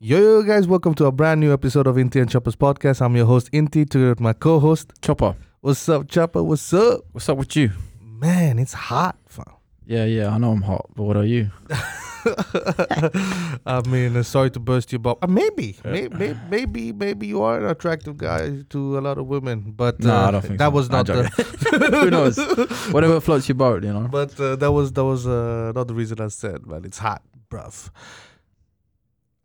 Yo, yo, guys, welcome to a brand new episode of Inti and Chopper's podcast. I'm your host, Inti, together with my co host. Chopper, What's up, Chopper? What's up? what's up with you? Man, it's hot. fam. Yeah, yeah, I know I'm hot, but what are you? I mean, uh, sorry to burst your bubble. Uh, maybe, maybe, maybe, maybe you are an attractive guy to a lot of women, but uh, No, I don't think that so. was not the. Who knows? Whatever floats your boat, you know. But uh, that was that was uh, not the reason I said, man. It's hot, bruv.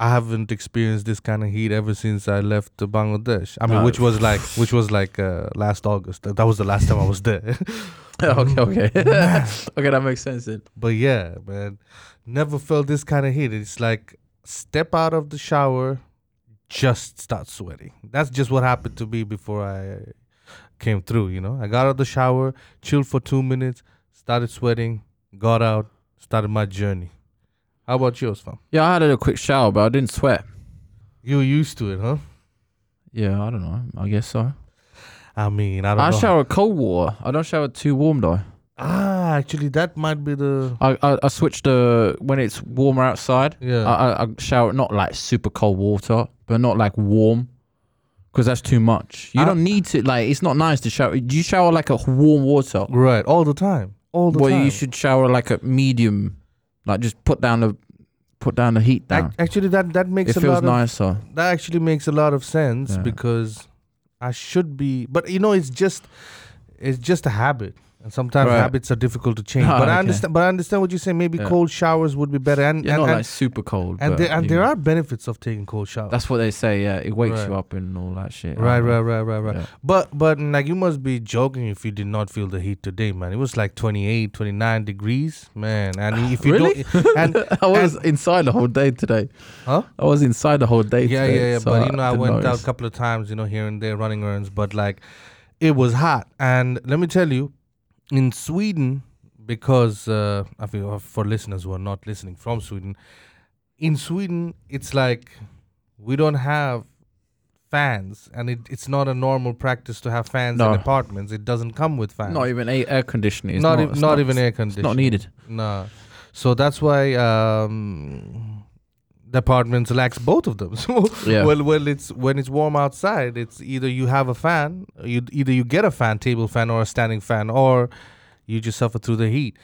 I haven't experienced this kind of heat ever since I left uh, Bangladesh. I mean, No. which was like, which was like uh, last August. That that was the last time I was there. okay, okay, okay, that makes sense. Then. but yeah, man, never felt this kind of heat. It's like step out of the shower, just start sweating. That's just what happened to me before I came through. You know, I got out of the shower, chilled for two minutes, started sweating, got out, started my journey. How about yours, fam? Yeah, I had a quick shower, but I didn't sweat. You were used to it, huh? Yeah, I don't know. I guess so. I mean, I don't I know. shower cold water. I don't shower too warm though. ah, actually, that might be the I I, I switch the when it's warmer outside. yeah. I, I I shower not like super cold water, but not like warm, because that's too much. You I- don't need to like. It's not nice to shower. You shower like a warm water. right, all the time, all the time. well, time. you should shower like a medium, like just put down the put down the heat down. Ac- Actually, that that makes it a feels lot of nicer. that actually makes a lot of sense Yeah. because I should be, but you know, it's just it's just a habit, and sometimes Right. habits are difficult to change. Ah, but I understand, but I understand what you're saying. Maybe Yeah. cold showers would be better, and Yeah, and, not and, like super cold. and, there, and there are benefits of taking cold showers. That's what they say. Yeah, it wakes Right. you up and all that shit. right, I right, right, right, right. Yeah. But but like you must be joking if you did not feel the heat today, man. It was like 28, 29 degrees, man. And if you Really? don't, and I was inside the whole day today. huh? I was inside the whole day. Yeah, today, yeah, yeah. so but you know, I didn't went out a couple of times, you know, here and there running errands. But like, it was hot, and let me tell you, in Sweden, because uh, I feel uh, for listeners who are not listening from Sweden, in Sweden, it's like we don't have fans, and it, it's not a normal practice to have fans in apartments. It doesn't come with fans. Not even a- air conditioning. Not, not, ev- it's not, even air It's conditioning. not needed. No. So that's why um, apartments lacks both of them. So Yeah. well, well, it's when it's warm outside, it's either you have a fan, you either you get a fan, table fan, or a standing fan, or you just suffer through the heat.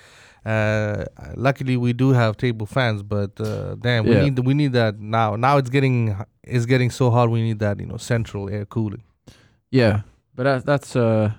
Uh, luckily, we do have table fans, but uh, damn, we Yeah. need we need that now. Now it's getting it's getting so hot. We need that you know central air cooling. Yeah, but that's that's uh,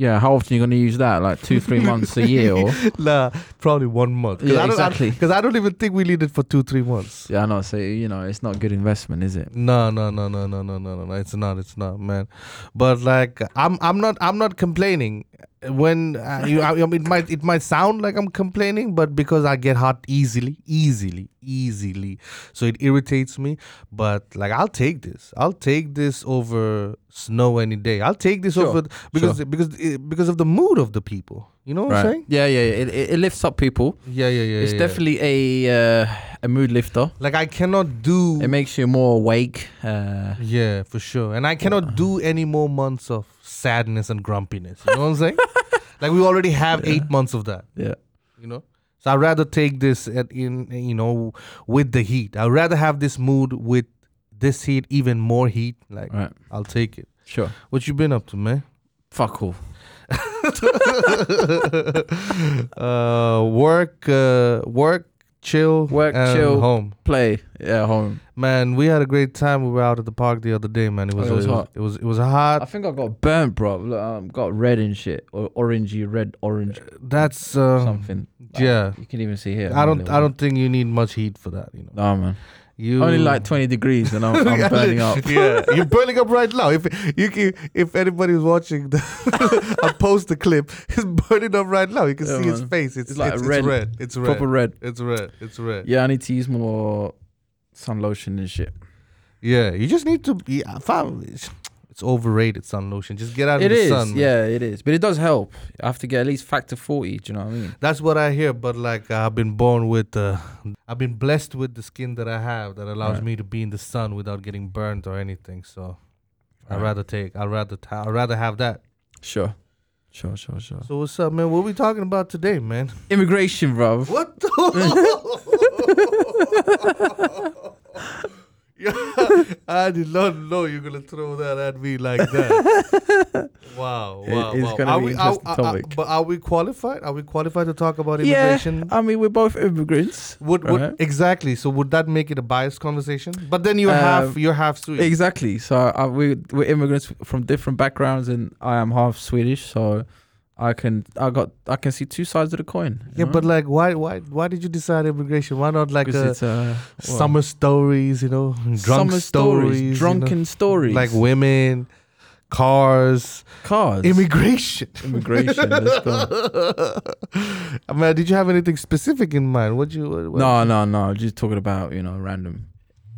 yeah, how often are you going to use that? Like two, three months a year, or nah, probably one month. Cause yeah, exactly. Because I, I, don't even think we need it for two, three months. Yeah, I know. So you know, it's not good investment, is it? No, no, no, no, no, no, no, no. It's not. It's not, man. But like, I'm, I'm not, I'm not complaining. When uh, you, I, mean, it might, it might sound like I'm complaining, but because I get hot easily, easily, easily, so it irritates me. But like, I'll take this. I'll take this over snow any day. I'll take this Sure, over because because eh, because of the mood of the people. You know what I'm saying? Yeah, yeah. yeah. It, it, lifts up people. Yeah, yeah, yeah. it's yeah. definitely a uh, a mood lifter. like I cannot do. It makes you more awake. Uh, Yeah, for sure. And I cannot do any more months of sadness and grumpiness. You know what I'm saying? like we already have Yeah. eight months of that. yeah. You know. So I'd rather take this at, in you know with the heat. I'd rather have this mood with this heat, even more heat. Like Right. I'll take it. Sure. What you been up to, man? Fuck all. uh, work, uh, work, chill, Work, chill. home. Play. Yeah, home. Man, we had a great time. We were out at the park the other day, man. It was Oh, it was it was hot. it was, it was hot. I think I got burnt, bro. Look, um, got red and shit, or orangey, red, orange, That's uh, something. Like, yeah. You can even see here. I don't. I don't think you need much heat for that. You know, No, man. You Only like 20 degrees and I'm, I'm burning up. yeah, you're burning up right now. If you can, if anybody's watching, the I post the clip. He's burning up right now. You can Yeah, see his face. It's, It's like it's, red. It's red. It's red. Proper red. It's red. It's red. Yeah, I need to use more sun lotion and shit. Yeah, you just need to. Yeah, fam, it's, overrated. Sun lotion. Just get out It of the is, sun. man. yeah, it is. But it does help. I have to get at least factor 40, do you know what I mean? That's what I hear, but like I've been born with, uh, I've been blessed with the skin that I have that allows Right. me to be in the sun without getting burnt or anything. So I'd Right. rather take, I'd rather, t- I'd rather have that. Sure. Sure, sure, sure. So what's up, man? What we talking about today, man? Immigration, bro. What? the- I did not know you're gonna throw that at me like that. wow, wow, it's wow. gonna Are be we, are, are- are- but are we qualified? Are we qualified to talk about immigration? Yeah? I mean, we're both immigrants. Would, would right? exactly? So would that make it a biased conversation? But then you're half Um, you're half Swedish. Exactly. So uh, we we're immigrants from different backgrounds, and I am half Swedish, so I can I got I can see two sides of the coin. yeah, know? but like, why why why did you decide immigration? Why not like uh, it's uh, well, summer stories? You know, drunk summer stories, you know? drunken stories, like women, cars, cars, immigration. immigration. let's go. I mean, did you have anything specific in mind? What you? What, what, No, no, no. Just talking about you know random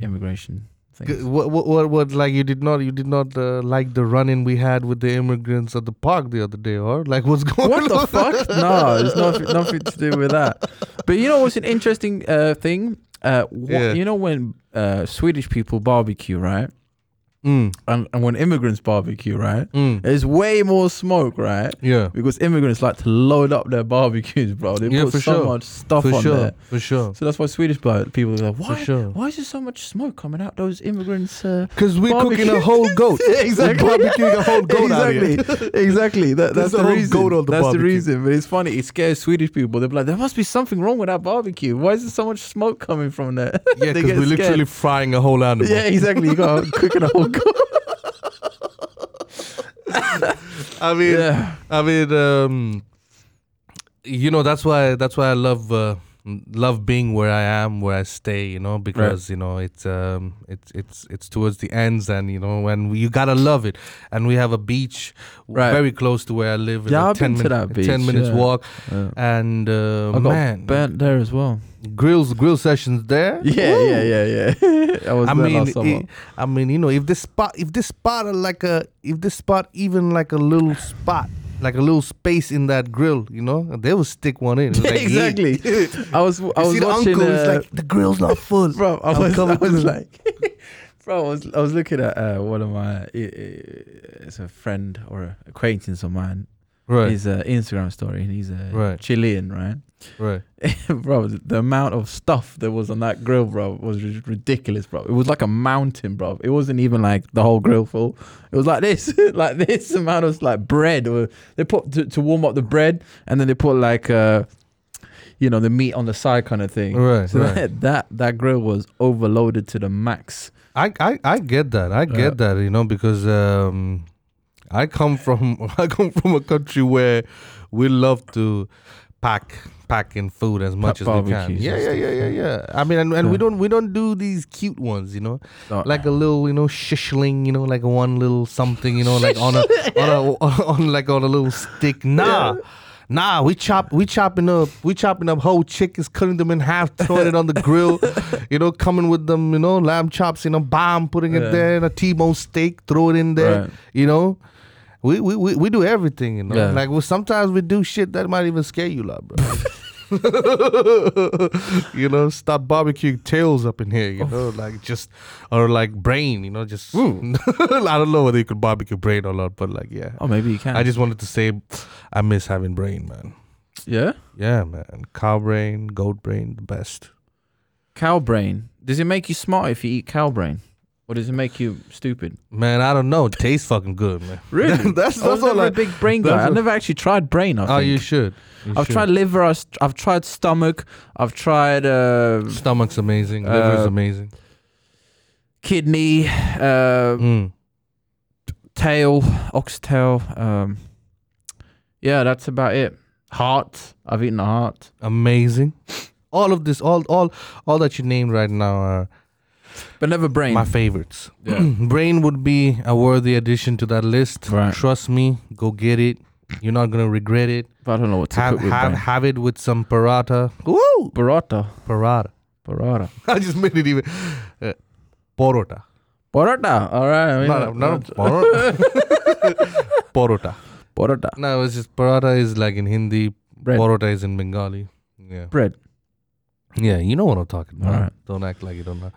immigration things. What, what, what, what, like you did not, you did not uh, like the run-in we had with the immigrants at the park the other day, or like what's going What on? the fuck? No, it's nothing, nothing to do with that. But you know what's an interesting uh, thing? Uh, wha- Yeah. You know when uh, Swedish people barbecue, right? Mm, And, and when immigrants barbecue, right? mm, There's way more smoke, right? yeah, Because immigrants like to load up their barbecues, bro. They Yeah, put for so sure. much stuff for on sure, there. for sure, So that's why Swedish people are like, why? sure. Why is there so much smoke coming out those immigrants? Uh, Because we're Barbecue. cooking a whole goat. exactly. We're barbecuing a whole goat exactly, exactly. That, that's the whole reason. goat on the that's the reason. But it's funny. It scares Swedish people. They're like, there must be something wrong with that barbecue. Why is there so much smoke coming from there? Yeah, because we're scared. literally frying a whole animal. Yeah, exactly. You got cooking a whole goat. I mean, Yeah. I mean, um, you know, that's why that's why I love uh, love being where I am, where I stay. You know, because you know it's um it's it's it's towards the ends, and you know when you gotta love it. And we have a beach Right. very close to where I live. Yeah, a I've been to minute- that a Ten minutes yeah. walk, Yeah. and uh, I got man, burnt there as well. Grills grill sessions there. Yeah, Woo! yeah, yeah, yeah. I was I there mean, last summer. it- I mean, you know, if this spot, if this spot are like a, if this spot even like a little spot, like a little space in that grill, you know, they will stick one in. Like, exactly. I was I was see the watching. uncle, uh, like the grill's not full. bro, I was, I was like, bro, I was I was looking at uh, one of my it's a friend or acquaintance of mine. Right, His uh, Instagram story, and he's a Right. Chilean, right? Right. bro, the amount of stuff that was on that grill, bro, was ri- ridiculous, bro. It was like a mountain, bro. It wasn't even like the whole grill full. It was like this, like this amount of like bread. Or they put to, to warm up the bread, and then they put like uh, you know, the meat on the side kind of thing. Right, So right. that, that that grill was overloaded to the max. I, I, I get that. I get Uh, that. You know, because um, I come from, I come from a country where we love to pack, pack in food as much as we can. Yeah, yeah, yeah, yeah, yeah. I mean, and, and we don't, we don't do these cute ones. You know, Oh, like a little, you know, shishling. You know, like one little something. You know, like on a, on a, on like on a little stick. Nah. Nah, we chop we chopping up we chopping up whole chickens, cutting them in half, throwing it on the grill, you know, coming with them, you know, lamb chops, you know, bomb, putting it there, and a T-bone steak, throw it in there, Right. you know. We, we we we do everything, you know. Yeah. Like well, sometimes we do shit that might even scare you, lot, bro. you know, stop barbecuing tails up in here, you know, like just or like brain, you know, just I don't know whether you could barbecue brain or not, but like yeah. Oh, maybe you can. I just wanted to say I miss having brain, man. yeah. Yeah, man. Cow brain, goat brain, the best. Cow brain. Does it make you smart if you eat cow brain, or does it make you stupid? Man, I don't know. It tastes fucking good, man. Really? that's I was that's all never I. a big brain guy. I never actually tried brain. I Oh, you should. You I've should. tried liver. I've, I've tried stomach. I've tried uh, Stomach's amazing. Liver's Uh, amazing. kidney, uh, Mm. tail, oxtail. Um, yeah, that's about it. Heart. I've eaten a heart. Amazing. All of this, all all all that you named right now are But never brain. my favorites. Yeah. Brain would be a worthy addition to that list. Right. Trust me, go get it. You're not gonna regret it. but I don't know what to Have cook with have brain. have it with some paratha. Woo! Burrata. Paratha. Burrata. I just made it even. Uh, porota. Burrata. All right. I mean, Not, not a porota. porota. burrata. No, it's just paratha is like in Hindi. Bread. Porota is in Bengali. Yeah. Bread. Yeah, you know what I'm talking about. Alright. Don't act like you don't know.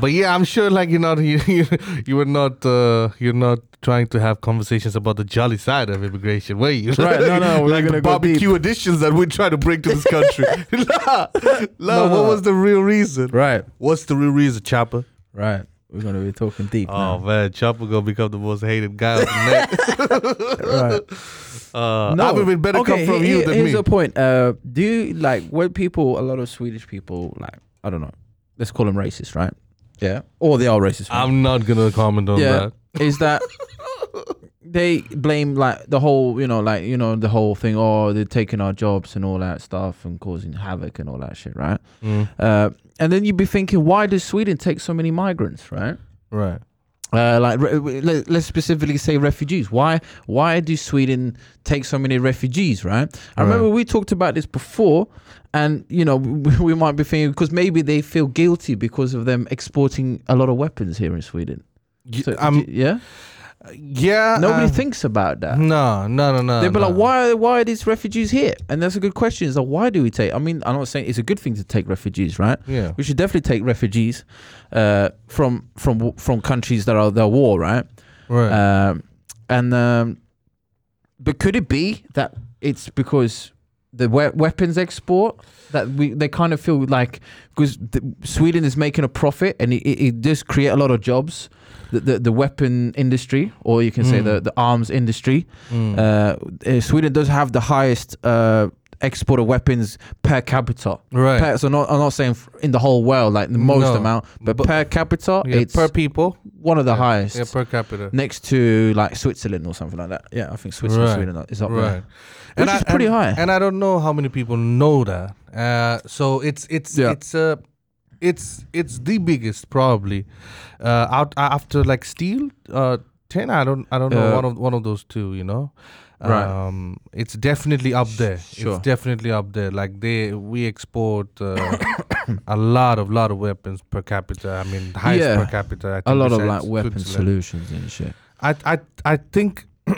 but yeah, I'm sure like you're not you you, you were not uh, you're not trying to have conversations about the jolly side of immigration, were you? Right, no, no, we're like gonna the go barbecue additions that we try to bring to this country. nah, nah, No, what no. was the real reason? Right. What's the real reason, Chopper? Right. We're gonna be talking deep. Oh now. man, Chopper gonna become the most hated guy on the net. right. Uh, I mean, it better okay, come from here- you than here's me. the point. Uh, do you like when people, a lot of Swedish people, like I don't know, let's call them racist, right? Yeah, or they are racist. right? I'm not gonna comment on yeah, that. is that they blame like the whole, you know, like you know the whole thing. Oh, they're taking our jobs and all that stuff and causing havoc and all that shit, right? Mm, Uh, and then you'd be thinking, why does Sweden take so many migrants, right? right. Uh, like let's specifically say refugees. Why why do Sweden take so many refugees? Right. I remember we talked about this before, and you know we, might be thinking because maybe they feel guilty because of them exporting a lot of weapons here in Sweden. So, I'm- d- yeah. Yeah. Nobody uh, thinks about that. No, no, no, no. They'd be no. like, why, why are these refugees here? And that's a good question. Is like, why do we take? I mean, I'm not saying it's a good thing to take refugees, right? Yeah. We should definitely take refugees uh, from from from countries that are are war, right? Right. Um, and um, but could it be that it's because the we- weapons export that we they kind of feel like because Sweden is making a profit and it, it, it does create a lot of jobs. The, the, the weapon industry, or you can say Mm. the, the arms industry. Mm. Uh, uh, Sweden does have the highest uh, export of weapons per capita. right. Per, so not, I'm not saying in the whole world, like the most No, amount, but, but- per capita, yeah, it's per people. one of the yeah, highest Yeah, per capita. next to like Switzerland or something like that. Yeah, I think Switzerland, Right. Sweden is up Right. there, which is pretty and, high. And I don't know how many people know that. Uh, so it's it's Yeah. it's uh, it's it's the biggest probably uh, out after like steel. Uh, ten. I don't I don't know Uh, one of one of those two. You know. Right. Um, it's definitely up there. Sure. It's definitely up there. Like they, we export uh, a lot of lot of weapons per capita. I mean, highest Yeah. per capita. I a think, a lot of like weapon solutions and shit. I I I think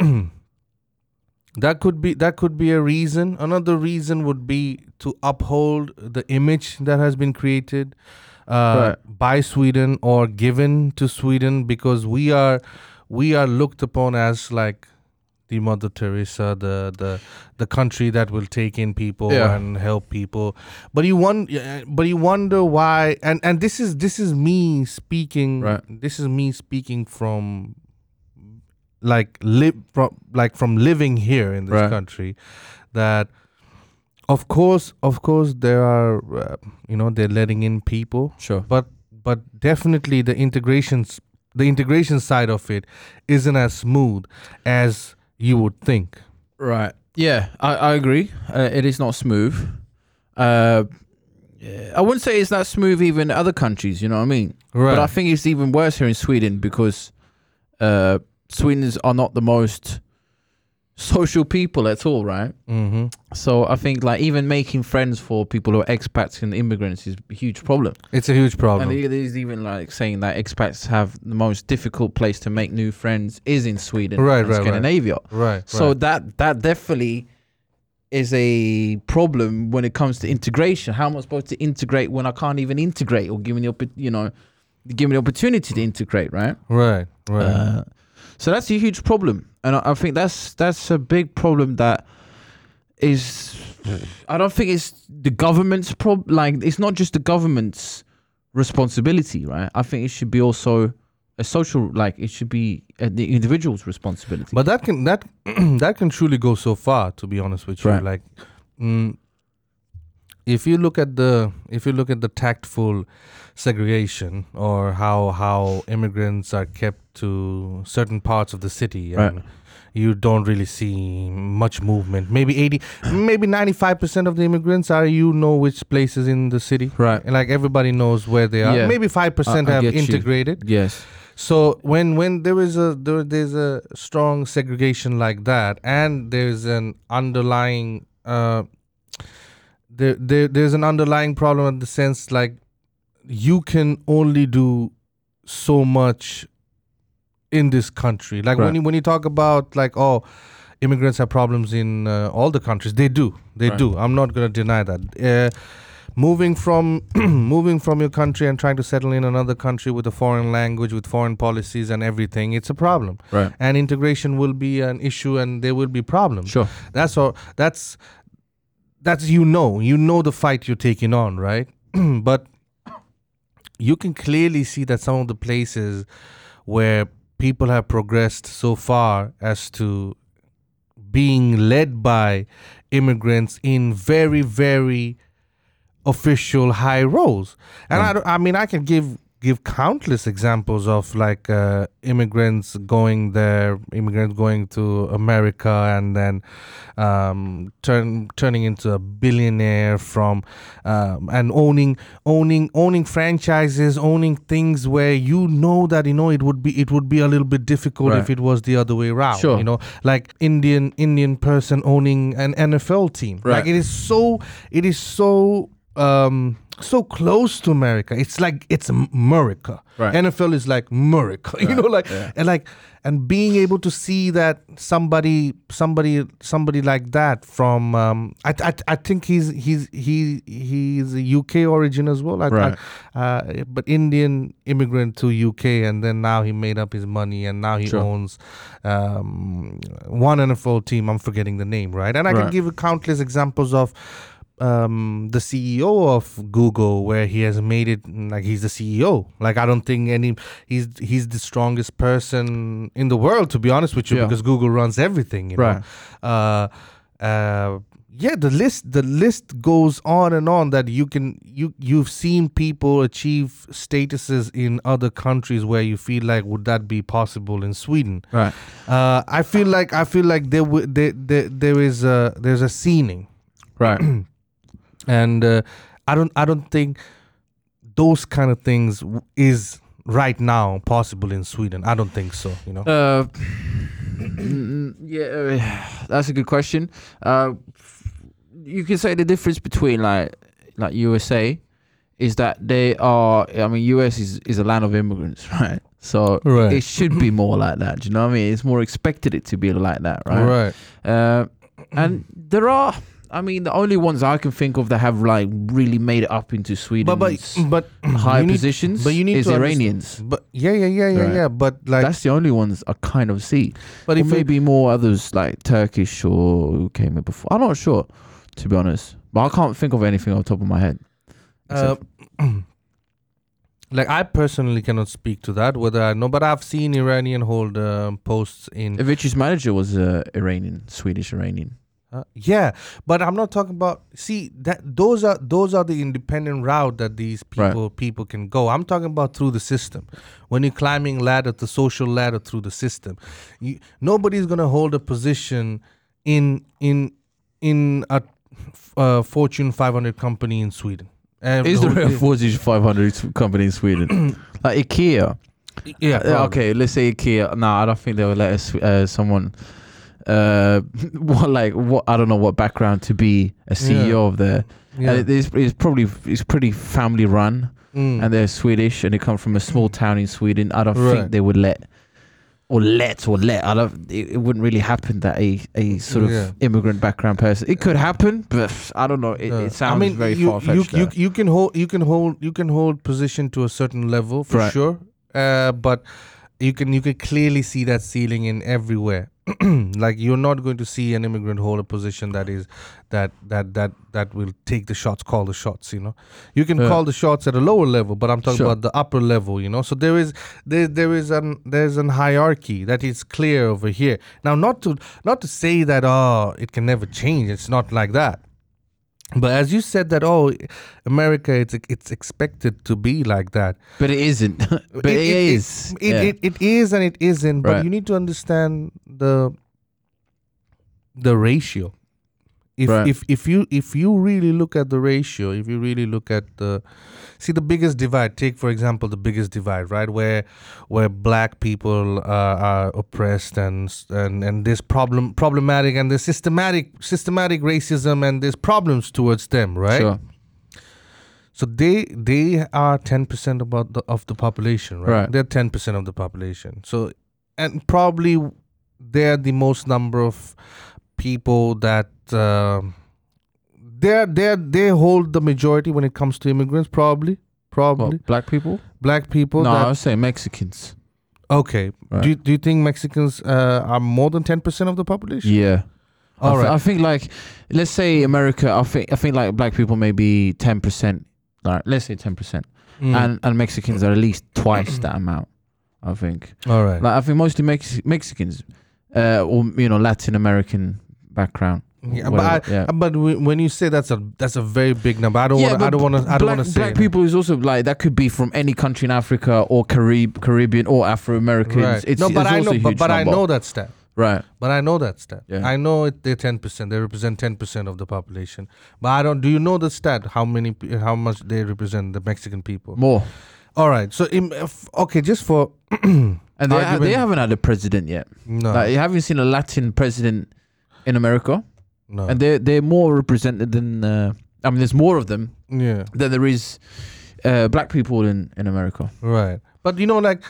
that could be that could be a reason. Another reason would be to uphold the image that has been created uh, by Sweden or given to Sweden because we are we are looked upon as like the Mother Teresa, the the the country that will take in people Yeah. and help people. But you wonder, but you wonder why. And and this is this is me speaking. Right. This is me speaking from like live from like from living here in this Right. country. That of course, of course, there are uh, you know they're letting in people Sure. but but definitely the integrations the integration side of it isn't as smooth as you would think Right. Yeah, I, I agree. Uh, it is not smooth. Uh, I wouldn't say it's that smooth even in other countries. You know what I mean? right But I think it's even worse here in Sweden because uh, Sweden's are not the most social people at all, right? mm-hmm. So I think like even making friends for people who are expats and immigrants is a huge problem. it's a huge problem And it is even like saying that expats have the most difficult place to make new friends is in Sweden Right, right. Scandinavia. right So right. that that definitely is a problem when it comes to integration. How am I supposed to integrate when I can't even integrate or given the you know given the opportunity to integrate, right? right right Uh, so that's a huge problem, and I, I think that's that's a big problem that is. I don't think it's the government's problem. Like it's not just the government's responsibility, right? I think it should be also a social. Like it should be uh, the individual's responsibility. but that can that that can truly go so far to be honest with you Right. like mm, if you look at the if you look at the tactful segregation or how how immigrants are kept to certain parts of the city Right. you don't really see much movement maybe 80 maybe 95% of the immigrants are you know which places in the city right. and like everybody knows where they are Yeah. maybe 5% I- I have get you. integrated Yes. so when when there is a there, there's a strong segregation like that, and there's an underlying uh, there, there there's an underlying problem in the sense like you can only do so much in this country. Like when you when you talk about like oh immigrants have problems in uh, all the countries, they do, they Right. do. I'm not gonna deny that. Uh, moving from moving from your country and trying to settle in another country with a foreign language with foreign policies and everything it's a problem Right. and integration will be an issue and there will be problems Sure. that's all that's that's you know you know the fight you're taking on right? But you can clearly see that some of the places where people have progressed so far as to being led by immigrants in very very official high roles. And mm. I, I mean i can give give countless examples of like uh, immigrants going there immigrants going to america and then um, turn turning into a billionaire from um, and owning owning owning franchises owning things where you know that you know it would be it would be a little bit difficult Right. if it was the other way around Sure. you know like indian indian person owning an nfl team Right. like it is so it is so um so close to america it's like it's america Right. nfl is like america you know like yeah. and like and being able to see that somebody somebody somebody like that from um i i, I think he's he's he he's a uk origin as well I, Right. I, uh, but indian immigrant to uk and then now he made up his money and now he Sure. owns um one nfl team i'm forgetting the name right and i can give you countless examples of um the CEO of Google where he has made it like he's the CEO like I don't think any he's he's the strongest person in the world to be honest with you Yeah. because Google runs everything you Right. know uh uh yeah the list the list goes on and on that you can you you've seen people achieve statuses in other countries where you feel like would that be possible in Sweden Right. uh I feel like I feel like there w- there, there there is a there's a ceiling Right. and uh, I don't I don't think those kind of things is right now possible in Sweden. I don't think so. You know. Uh, yeah, uh, that's a good question. Uh, you can say the difference between like like USA is that they are. I mean, US is is a land of immigrants, right? So Right. it should be more like that. Do you know what I mean? It's more expected it to be like that, right? Right. Uh, and there are. I mean, the only ones I can think of that have like really made it up into Sweden, But but but high positions, but you need is to understand- Iranians. But yeah yeah yeah yeah Right. yeah. But like That's the only ones I kind of see. but or maybe more others like Turkish or who came in before. I'm not sure, to be honest. But I can't think of anything on top of my head. Uh, like I personally cannot speak to that whether I know, but I've seen Iranian hold um, posts in. Avicii's manager was uh, Iranian, Swedish Iranian. Uh, yeah, but I'm not talking about. See that those are those are the independent route that these Right. people people can go. I'm talking about through the system. When you're climbing ladder, the social ladder through the system, you, nobody's gonna hold a position in in in a uh, Fortune 500 company in Sweden. Uh, Is there a Fortune 500 company in Sweden? like IKEA. Yeah. Probably. okay, let's say IKEA. No, I don't think they would let us, uh, someone, uh, what like what I don't know what background to be a CEO Yeah. of there. Yeah. And it is it's probably it's pretty family run. Mm. and they're Swedish and they come from a small town in Sweden, I don't Right. think they would let or let or let. I don't. It, it wouldn't really happen that a a sort of Yeah. immigrant background person. It could happen, but I don't know. It, it sounds I mean, very you, far fetched. You, you, you can hold you can hold you can hold position to a certain level for Right. sure, uh, but you can you can clearly see that ceiling in everywhere. like you're not going to see an immigrant hold a position that is that that that that will take the shots, call the shots. You know, you can Yeah. call the shots at a lower level, but I'm talking Sure. about the upper level. You know, so there is there there is an there's an hierarchy that is clear over here. Now, not to not to say that oh it can never change. It's not like that. But as you said that, oh, America, it's it's expected to be like that. but it isn't. but It- it it- is. It, yeah. it, it is and it isn't. But Right. you need to understand the the ratio. If Right. if if you if you really look at the ratio, if you really look at the see the biggest divide. Take for example the biggest divide, right? Where where black people uh, are oppressed and and and there's problem problematic and there's systematic systematic racism and there's problems towards them, right? Sure. So they they are ten percent about the of the population, right? Right. They're ten percent of the population. So and probably they're the most number of people that um they're they they hold the majority when it comes to immigrants. Probably, probably What, black people? black people. no, I that, would say Mexicans. okay. Do you, do you think Mexicans uh, are more than ten percent of the population? Yeah. I, All right. I think like let's say America. I think I think like black people maybe ten percent. Like let's say ten percent. Mm. and and Mexicans are at least twice that amount. I think. all right. Like I think mostly Mex- Mexicans, uh, or you know Latin American background. Yeah, but I, yeah. but when you say that's a that's a very big number. I don't Yeah, want to. I don't want to. I don't want to say black people is also like that could be from any country in Africa or Carib, Caribbean or Afro Americans. Right. It's, no, but I know. a But, but I know that stat. Right. But I know that stat. Yeah. I know it, they're ten percent. They represent ten percent of the population. But I don't. Do you know the stat? How many? How much they represent the Mexican people? More. All right. So, okay, just for And they, ha- they haven't had a president yet. no, Like, you haven't seen a Latin president in America, no, and they're they're more represented than. Uh, I mean, there's more of them yeah, than there is uh, black people in in America. right. But you know, like,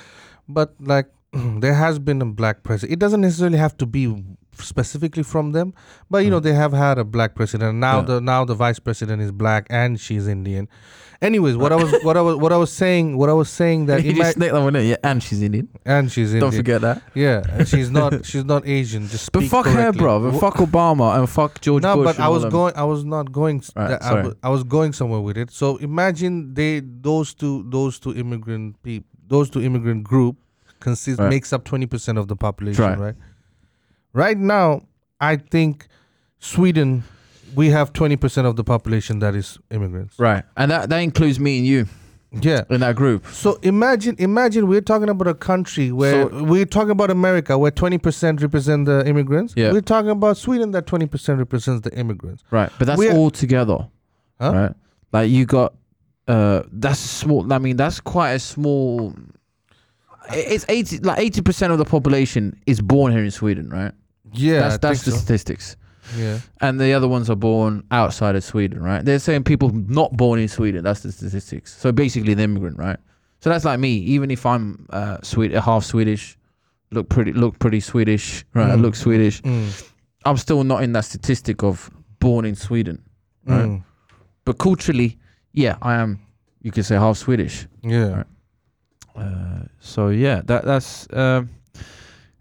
but like, there has been a black president. It doesn't necessarily have to be specifically from them, but you know, they have had a black president. Now Yeah. the now the vice president is black and she's Indian. Anyways, what I was what I was what I was saying what I was saying that you it just might, sneak that one in, yeah, and she's Indian. and she's Indian. Don't forget that. Yeah, and she's not she's not Asian. Just But speak fuck her, correctly. bro. And Wh- fuck Obama and fuck George no, Bush. but and I all was them. going. I was not going. s- Right, that- I, sorry. wa- I was going somewhere with it. So imagine they those two those two immigrant people those two immigrant group consist Right. makes up twenty percent of the population, Right. right. right? now, I think Sweden we have twenty percent of the population that is immigrants. Right, and that that includes me and you Yeah. in that group. So imagine, imagine we're talking about a country where So- we're talking about America, where twenty percent represent the immigrants. Yeah. We're talking about Sweden, that twenty percent represents the immigrants. Right, but that's We're- all together. Huh? Right, like you got. Uh, that's small. I mean, that's quite a small. It's eighty, like eighty percent of the population is born here in Sweden, right? Yeah, that's that's the so. statistics. Yeah. And the other ones are born outside of Sweden, right? They're saying people not born in Sweden. That's the statistics. So basically, the immigrant, right? So that's like me. Even if I'm uh, Swede, half Swedish, look pretty, look pretty Swedish, right? I Mm. look Swedish. Mm. I'm still not in that statistic of born in Sweden, right? Mm. But culturally, yeah, I am. You could say half Swedish. Yeah. Right. Uh, so yeah, that that's. Um,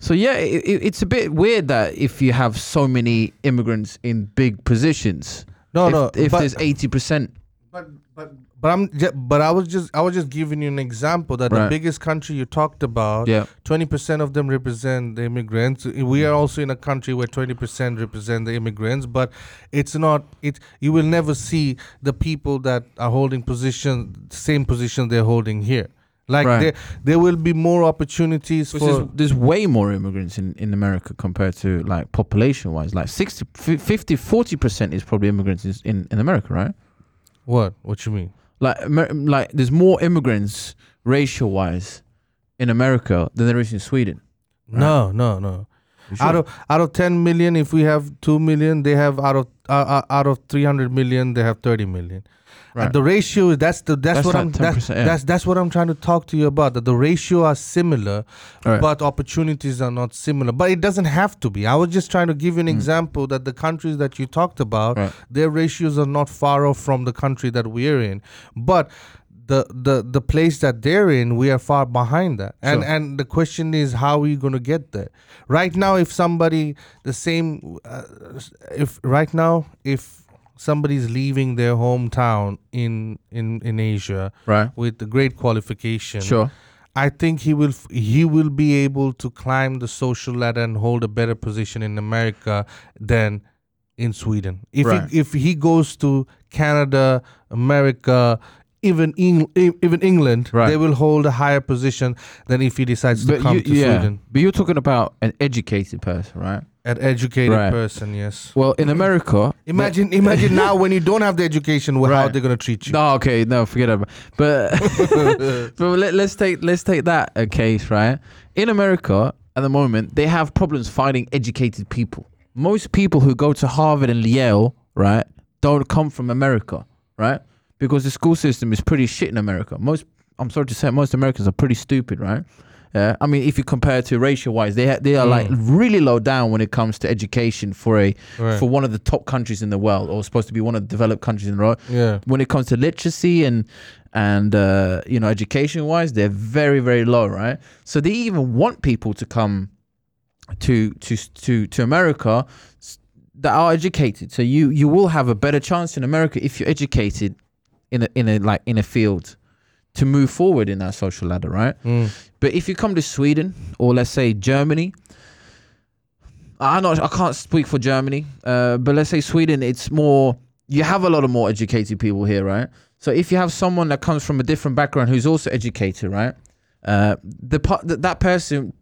so yeah, it, it, it's a bit weird that if you have so many immigrants in big positions, No, if, no. if but, there's eighty percent, but but but I'm but I was just I was just giving you an example that the biggest country you talked about, yeah, twenty percent of them represent the immigrants. We are also in a country where twenty percent represent the immigrants, but it's not. It you will never see the people that are holding position same position they're holding here. Like Right. there there will be more opportunities there's, for. there's way more immigrants in, in America compared to like population wise. Like 60, 50, 40 percent is probably immigrants in, in America, right? What? What you mean? Like Amer- like there's more immigrants racial wise in America than there is in Sweden. Right. No, no, no. Sure? Out of out of 10 million, if we have 2 million, they have out of uh, uh, out of 300 million, they have 30 million. Right. And the ratio is that's the that's, That's what I'm that's, yeah. that's that's what I'm trying to talk to you about. That the ratio are similar, Right. but opportunities are not similar. But it doesn't have to be. I was just trying to give you an Mm. example that the countries that you talked about, Right. their ratios are not far off from the country that we're in. But the the the place that they're in, we are far behind that. And Sure. and the question is, how are we going to get there? Right now, if somebody the same, uh, if right now if somebody's leaving their hometown in in in Asia right. with the great qualification, Sure. I think he will f- he will be able to climb the social ladder and hold a better position in America than in Sweden. If Right. he, if he goes to Canada, America, even Eng- even England, Right. they will hold a higher position than if he decides to But come you, to yeah, Sweden. but you're talking about an educated person, right? An educated Right. person, yes. Well, in America, Imagine imagine now when you don't have the education, well, how Right. they're gonna treat you. No, okay, no, forget about. But but let, let's take let's take that a case, right? In America, at the moment, they have problems finding educated people. Most people who go to Harvard and Yale, right, don't come from America, right? Because the school system is pretty shit in America. Most, I'm sorry to say, most Americans are pretty stupid, right? Yeah, I mean, if you compare to ratio-wise, they ha- they are like really low down when it comes to education for a Right. for one of the top countries in the world, or supposed to be one of the developed countries in the world. Yeah. when it comes to literacy and and uh, you know education wise they're very very low right? So they even want people to come to to to to america that are educated. So you you will have a better chance in america if you're educated in a in a like in a field to move forward in that social ladder, right? Mm. But if you come to Sweden or let's say Germany, I'm not. I can't speak for Germany, uh, but let's say Sweden, it's more. You have a lot of more educated people here, right? So if you have someone that comes from a different background who's also educated, right? Uh, the part that that person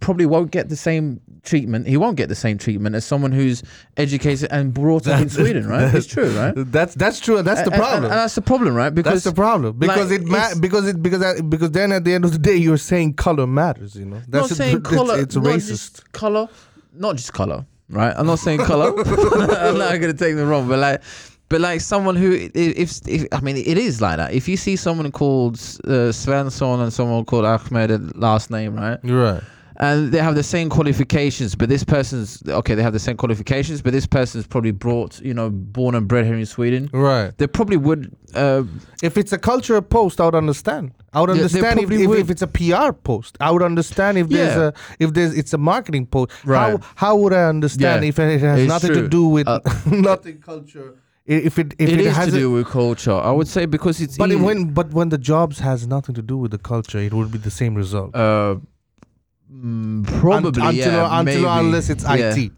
probably won't get the same treatment. He won't get the same treatment as someone who's educated and brought up in Sweden, right? It's true, right? That's that's true. and That's the And- and- problem. And, that's the problem, right? Because that's the problem because like, it ma- because it because I, because then at the end of the day you're saying color matters. You know that's not saying it's, color. It's not racist. color, not just color, right? I'm not saying color. I'm not gonna take them wrong, but like, but like someone who, i- if, if I mean, it is like that. If you see someone called uh, Svensson and someone called Ahmed, uh, last name, right? You're right. And they have the same qualifications, but this person's okay. They have the same qualifications, but this person's probably brought, you know, born and bred here in Sweden. Right. They probably would. Uh, If it's a cultural post, I would understand. I would Yeah, understand if, if, would. if it's a PR post. I would understand if there's Yeah. a if there's it's a marketing post. Right. How how would I understand Yeah. if it has It's nothing true. to do with Uh, nothing culture? If it if it has to do with culture, I would say, because it's. but it, when but when the jobs has nothing to do with the culture, it would be the same result. Uh, mm, probably Un- until yeah, until maybe. unless it's yeah. IT.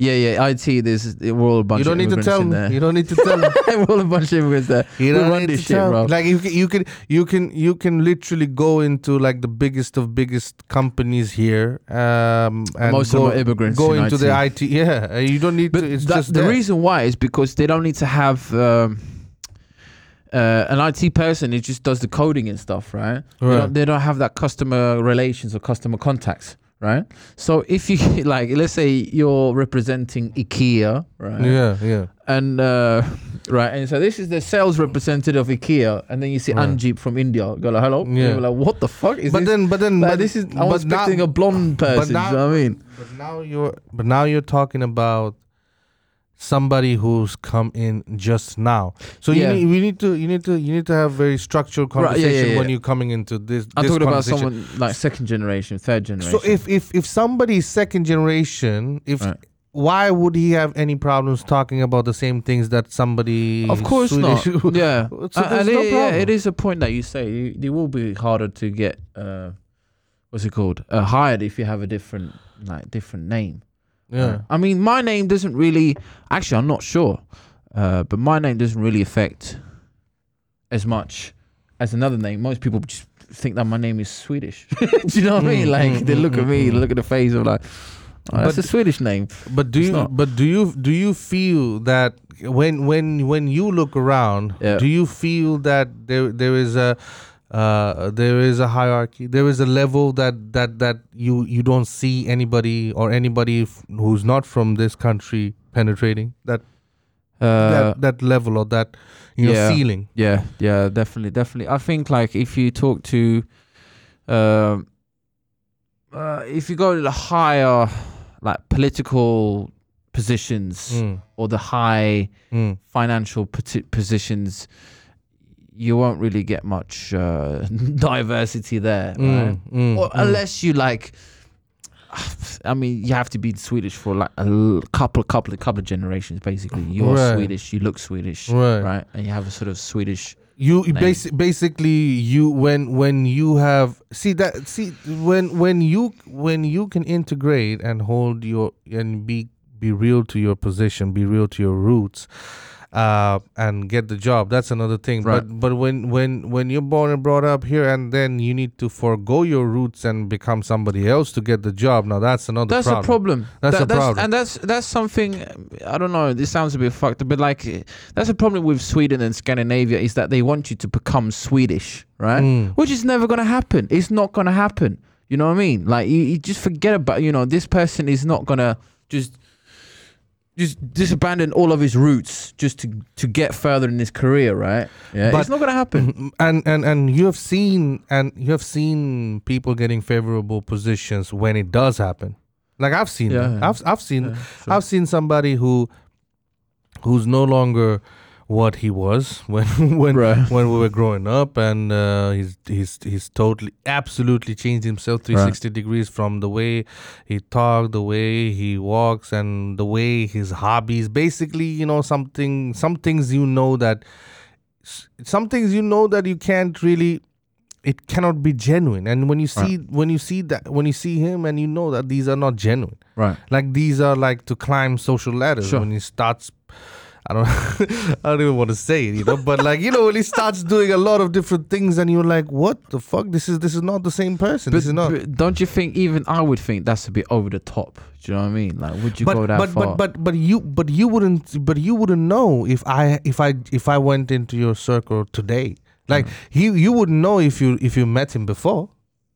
Yeah, yeah, IT. There's we're all a bunch. You don't of need to tell me. You don't need to tell me. all a bunch of immigrants there. You We don't run need this to shit, tell- bro. Like you can, you can, you can, you can literally go into like the biggest of biggest companies here, um, and Most go, of them immigrants. go in into IT. the IT. Yeah, you don't need But to. It's that- just the reason why is because they don't need to have um, uh, an IT person. It just does the coding and stuff, right? They, don't, they don't have that customer relations or customer contacts, right? So if you like, let's say you're representing IKEA, right? Yeah, yeah. And uh, right, and so this is the sales representative of IKEA, and then you see Right. Anjeep from India. Go like, hello. Yeah. Like, what the fuck is this? But this? then, but then, like, but this is. I was expecting now, a blonde person. now- you know what I mean? But now you're, but now you're talking about somebody who's come in just now. So Yeah. you need, we need to, you need to, you need to have very structured Right, yeah, yeah, conversation when you're coming into this. I'm this talking about someone like second generation, third generation. So if if if somebody's second generation, if Right. why would he have any problems talking about the same things that somebody? Of course Swedish- not. Yeah, So Uh, no it, yeah, it is a point that you say. You, it will be harder to get. Uh, what's it called? Uh, hired if you have a different like different name. Yeah. Uh, I mean, my name doesn't really. Actually, I'm not sure, uh, but my name doesn't really affect as much as another name. Most people just think that my name is Swedish. Do you know what I mean? Mm, Like mm, they mm, look at me, look at the face of like, oh, that's But- a Swedish name. But do It's you not. but do you do you feel that when when when you look around, Yeah. do you feel that there there is a uh, there is a hierarchy. There is a level that that that you you don't see anybody or anybody f- who's not from this country penetrating that Uh, that that level or that you know yeah. ceiling. Yeah, yeah, definitely, definitely. I think like if you talk to, um, uh, if you go to the higher, like political positions Mm, or the high mm. financial poti- positions, you won't really get much uh, diversity there, right? Mm, mm, Or mm. unless you like. I mean, you have to be Swedish for like a couple, couple, couple of generations. Basically, you're Right. Swedish, you look Swedish, Right. right? And you have a sort of Swedish you you basi- basically you when when you have see that see when when you when you can integrate and hold your and be be real to your position be real to your roots uh and get the job that's another thing Right. but but when when when you're born and brought up here and then you need to forego your roots and become somebody else to get the job now that's another that's problem a problem. That's That- a problem. and that's that's something. I don't know. This sounds a bit fucked, but like that's a problem with Sweden and Scandinavia is that they want you to become Swedish, right? Mm. Which is never gonna happen. It's not gonna happen. You know what I mean? Like you, you just forget about. You know, this person is not gonna just. Just, just abandon all of his roots just to to get further in his career, right? Yeah, But- it's not gonna happen. and and and you have seen and you have seen people getting favorable positions when it does happen like i've seen Yeah, yeah. i've i've seen Yeah, sure. i've seen somebody who who's no longer what he was when when Right. when we were growing up and uh, he's he's he's totally absolutely changed himself 360 degrees from the way he talks, the way he walks and the way his hobbies basically you know something some things you know that some things you know that you can't really it cannot be genuine and when you see when you see that when you see him and you know that these are not genuine Right. like these are like to climb social ladders Sure. when he starts I don't I don't even want to say it, you know, but like you know when he starts doing a lot of different things and you're like, what the fuck? This is this is not the same person. But, this is not. don't you think even I would think that's a bit over the top? Do you know what I mean? Like, would you but go that but, far? but but but you but you wouldn't but you wouldn't know if I if I if I went into your circle today. Like Mm. he you wouldn't know if you if you met him before,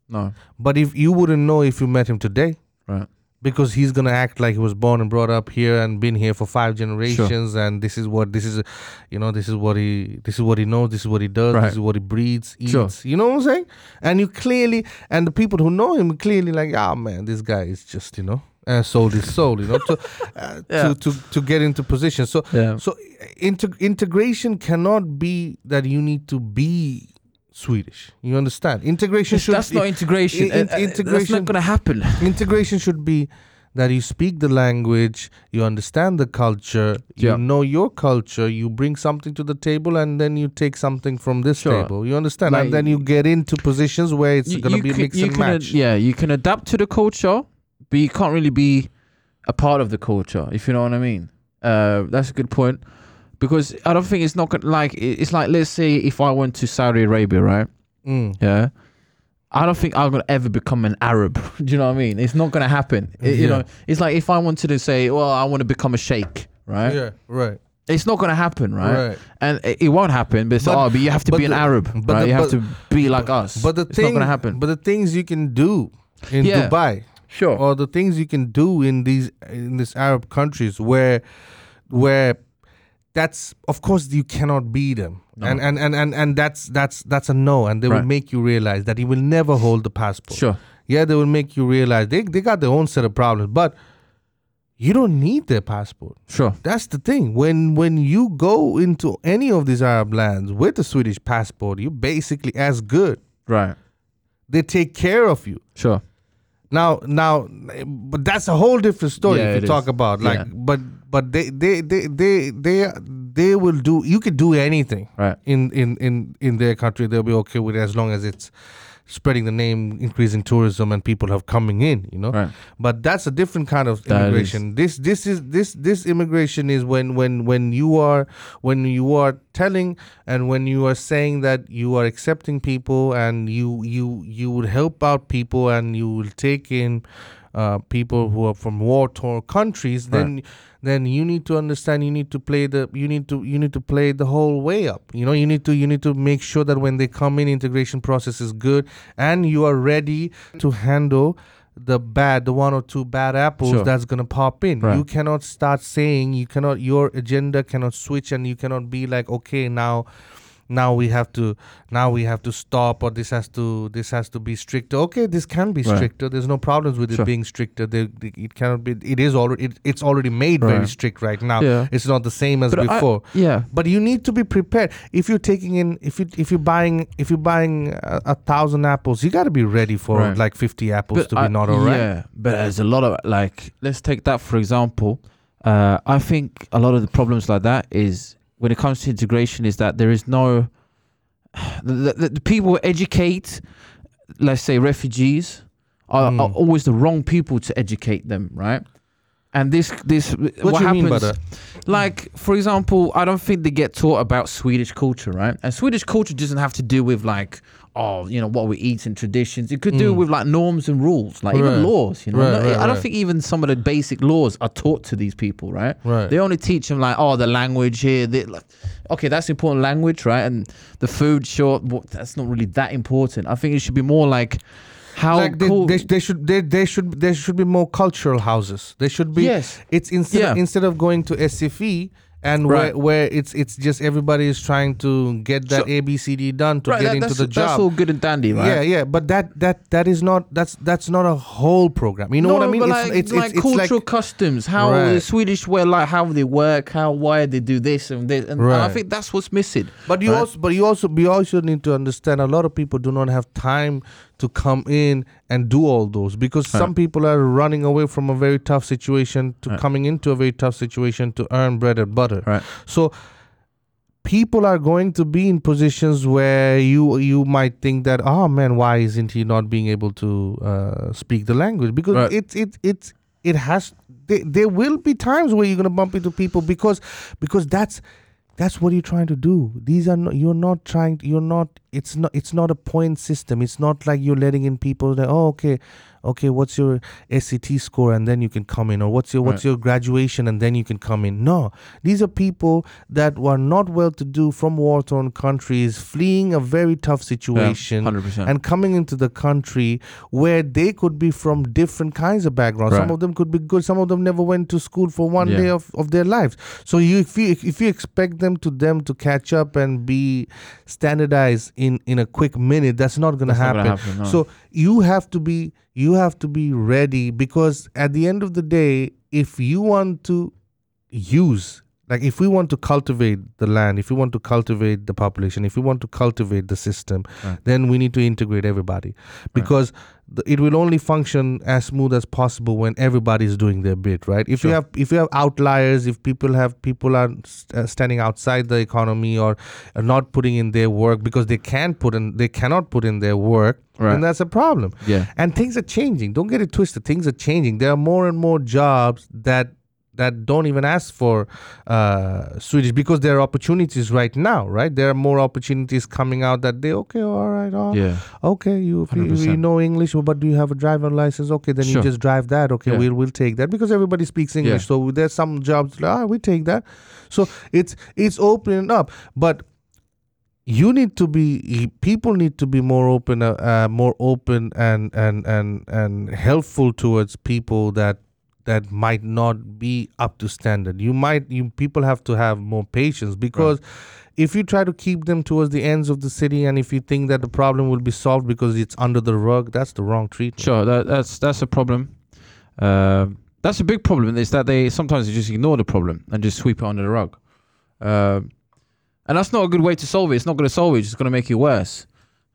no, but if you wouldn't know if you met him today. right? Because he's gonna act like he was born and brought up here and been here for five generations and this is what this is you know this is what he this is what he knows this is what he does Right. this is what he breathes eats Sure. you know what i'm saying and you clearly and the people who know him clearly like ah man this guy is just you know uh, sold his soul you know to, uh, Yeah. to to to get into position so Yeah. so inter- integration cannot be that you need to be swedish you understand integration should that's not integration. in- in- Uh, uh, That's not gonna happen. integration should be that you speak the language, you understand the culture, you know your culture, you bring something to the table, and then you take something from this Sure. table. You understand, Like- and then you get into positions where it's You- gonna you be can- mix you and can ad- match. yeah, you can adapt to the culture, but you can't really be a part of the culture. If you know what I mean. Uh, that's a good point. Because I don't think it's not gonna like it's like let's say if I went to Saudi Arabia, right? Mm. Yeah. I don't think I'm gonna ever become an Arab. Do you know what I mean? It's not gonna happen. It- You know, it's like if I wanted to say, well, I want to become a sheikh, right? Yeah, right, It's not gonna happen, right? right. And it, it won't happen. But, But- oh, but you have to be an Arab, but right? the- you have but- to be like us. But the it's thing, not gonna happen. But the things you can do in Yeah. Dubai, sure. or the things you can do in these in these Arab countries where where that's of course you cannot be them No. and, and and and and that's that's that's a no and they will make you realize that you will never hold the passport Sure. yeah they will make you realize they, they got their own set of problems but you don't need their passport Sure. that's the thing when when you go into any of these arab lands with a swedish passport you're basically as good Right. they take care of you Sure. now, now, but that's a whole different story Yeah, if you talk is. about like, Yeah. but but they they they they they they will do. You could do anything Right. in in in in their country. They'll be okay with it as long as it's spreading the name, increasing tourism, and people have coming in. You know. Right. But that's a different kind of immigration. This this is this this immigration is when when when you are when you are telling and when you are saying that you are accepting people and you you you would help out people and you will take in uh, people who are from war torn countries, then then you need to understand you need to play the you need to you need to play the whole way up you know you need to you need to make sure that when they come in integration process is good and you are ready to handle the bad the one or two bad apples Sure. that's gonna pop in Right. you cannot start saying you cannot your agenda cannot switch and you cannot be like okay now now we have to now we have to stop or this has to this has to be stricter okay this can be Right. stricter there's no problems with Sure. it being stricter they, they- it cannot be it is already it, it's already made very strict right now Yeah. it's not the same as But I- before Yeah. but you need to be prepared if you're taking in if you if you're buying if you're buying a, a thousand apples you got to be ready for Right. like 50 apples to I- be not all right Yeah, but there's a lot of like, let's take that for example. Uh, I think a lot of the problems like that is when it comes to integration is that there is no the, the, the people who educate, let's say refugees, are, Mm. are always the wrong people to educate them, right? And this this what, what, happens mean by that like for example i don't think they get taught about swedish culture right and swedish culture doesn't have to do with like oh you know what we eat and traditions. It could do Mm. with like norms and rules like Right. even laws you know? Right, right, i don't think even some of the basic laws are taught to these people right? Right. They only teach them like oh the language here they, like, okay that's important language right? And the food sure well, that's not really that important. I think it should be more like how like they, cool they, they should they, they should there should be more cultural houses. They should be yes. it's instead Yeah. instead of going to SFI and Right. where, where it's it's just everybody is trying to get that. ABCD done to right get that- into the job. that's all good and dandy right Yeah, yeah, but that that that is not that's that's not a whole program. You know no, what I mean? But It's like, it's like it's, cultural like customs, how Right. the Swedish wear, like how they work, how why they do this and this, and, and I think that's what's missing. but you also but you also we also need to understand a lot of people do not have time to come in and do all those because Right. some people are running away from a very tough situation to Right. coming into a very tough situation to earn bread and butter. Right. So people are going to be in positions where you you might think that oh man why isn't he not being able to uh, speak the language because Right. it it it it has there, there will be times where you're going to bump into people because because that's that's what you're trying to do. These are not you're not trying you're not it's not it's not a point system. It's not like you're letting in people that oh okay okay what's your SAT score and then you can come in or what's your what's Right. your graduation and then you can come in no these are people that were not well to do from war torn countries fleeing a very tough situation percent. and coming into the country where they could be from different kinds of backgrounds. Some of them could be good. Some of them never went to school for one Yeah. day of, of their lives. So you if you if you expect them to them to catch up and be standardized in in a quick minute, that's not going to happen. gonna happen, no. So you have to be you have to be ready because at the end of the day, if you want to use like if we want to cultivate the land if we want to cultivate the population if we want to cultivate the system Right. then we need to integrate everybody. Because the, it will only function as smooth as possible when everybody is doing their bit right? If you have if you have outliers if people have people are st- uh, standing outside the economy or are not putting in their work because they can't put in they cannot put in their work Right. then that's a problem. Yeah, and things are changing. Don't get it twisted. Things are changing. There are more and more jobs that that don't even ask for uh, Swedish because there are opportunities right now, right? There are more opportunities coming out that they okay, all right, oh, yeah, okay, you, you, you know English, but do you have a driver license? Okay, then you just drive that. Okay, Yeah. we'll we'll take that because everybody speaks English. Yeah. So there's some jobs ah, we take that. So it's it's opening up, but you need to be people need to be more open uh, uh, more open and and and and helpful towards people that that might not be up to standard you might you people have to have more patience because if you try to keep them towards the ends of the city and if you think that the problem will be solved because it's under the rug that's the wrong treatment sure. That, that's that's a problem. Um, that's a big problem. Is that they sometimes they just ignore the problem and just sweep it under the rug, um, and that's not a good way to solve it. It's not going to solve it. It's going to make it worse.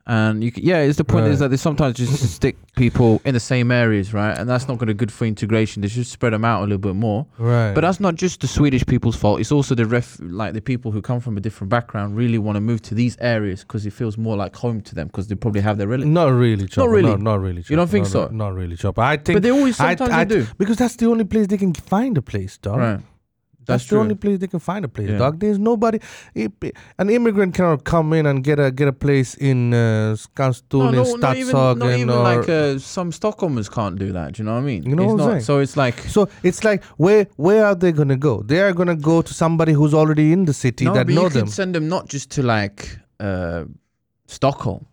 And you, c- yeah, it's the point is that they sometimes just stick people in the same areas, right? And that's not going to good for integration. They should spread them out a little bit more. right But that's not just the Swedish people's fault. It's also the ref, like the people who come from a different background really want to move to these areas because it feels more like home to them because they probably have their relatives. not really Chopper. really? not, not really You don't think Not- so? not, not really Chopper. i think But they always I- sometimes I- they do. because that's the only place they can find a place dog Right. That's, That's the only place they can find a place, Yeah. dog. There's nobody. If, an immigrant cannot come in and get a get a place in uh, Skanstull, in not even, not even or like uh, some Stockholmers can't do that. Do you know what I mean? You know it's what I'm not, saying? So it's like so it's like where where are they gonna go? They are gonna go to somebody who's already in the city no, that but know you them. send them not just to like uh, Stockholm.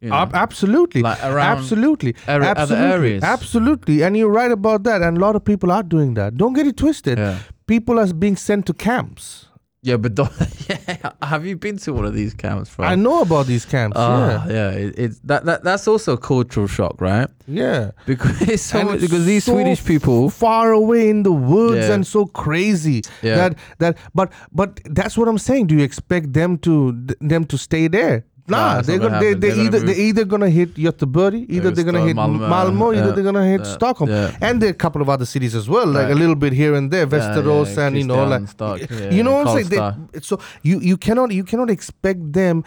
You know? Ab- absolutely, like absolutely, area- other absolutely, areas. absolutely, and you're right about that. And a lot of people are doing that. Don't get it twisted. Yeah. People are being sent to camps. Yeah, but don't, yeah, have you been to one of these camps, bro? I know about these camps. Ah, yeah, it, it's that, that that's also a cultural shock, right? yeah, yeah. Because it's so much, because these so Swedish people, far away in the woods Yeah. and so crazy Yeah. that that but but that's what I'm saying. Do you expect them to them to stay there? Nah, Nah, they're gonna, gonna they happen. they They're gonna either they're either gonna hit Göteborg, either They're they're gonna gonna hit start Malmo, Malmö, either they're gonna hit Yeah. Stockholm, Yeah. and there are a couple of other cities as well, like Right. a little bit here and there, Yeah, Västerås, yeah, and you know, like yeah, you know what I'm saying. They, so you you cannot you cannot expect them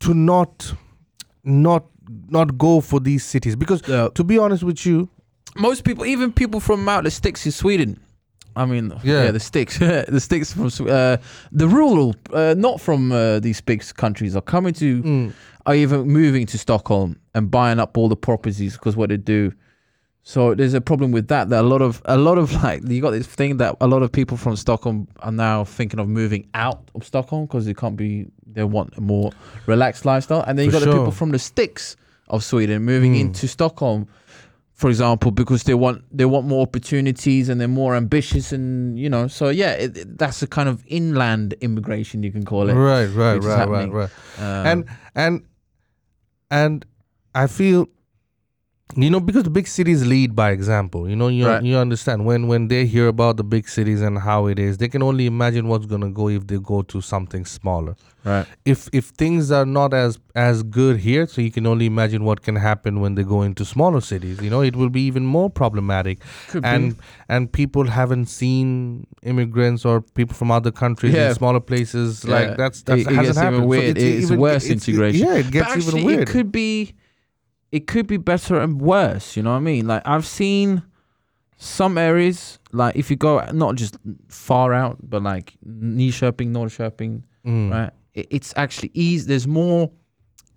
to not not not go for these cities because Yeah. to be honest with you, most people, even people from out the sticks in Sweden. I mean, yeah, Yeah. the sticks, the sticks from uh, the rural, uh, not from uh, these big countries, are coming to, mm, are even moving to Stockholm and buying up all the properties because what they do. So there's a problem with that. That a lot of a lot of like you got this thing that a lot of people from Stockholm are now thinking of moving out of Stockholm because they can't be. They want a more relaxed lifestyle, and then you For got the people from the sticks of Sweden moving Mm. into Stockholm, for example, because they want they want more opportunities and they're more ambitious, and you know. So yeah, it, it- that's a kind of inland immigration you can call it. right, right, is right, right, right. Um, and and and I feel you know because the big cities lead by example you know you, Right. you understand when when they hear about the big cities and how it is they can only imagine what's going to go if they go to something smaller Right. if if things are not as as good here so you can only imagine what can happen when they go into smaller cities you know it will be even more problematic Could and be. and people haven't seen immigrants or people from other countries Yeah. in smaller places Yeah. like that's it hasn't even happened. So weird. It's worse integration. yeah it gets actually, even weird It could be, it could be better and worse. You know what I mean? Like I've seen some areas, like if you go not just far out, but like knee Nyköping, Norrköping, Mm. right? It, it's actually easy. There's more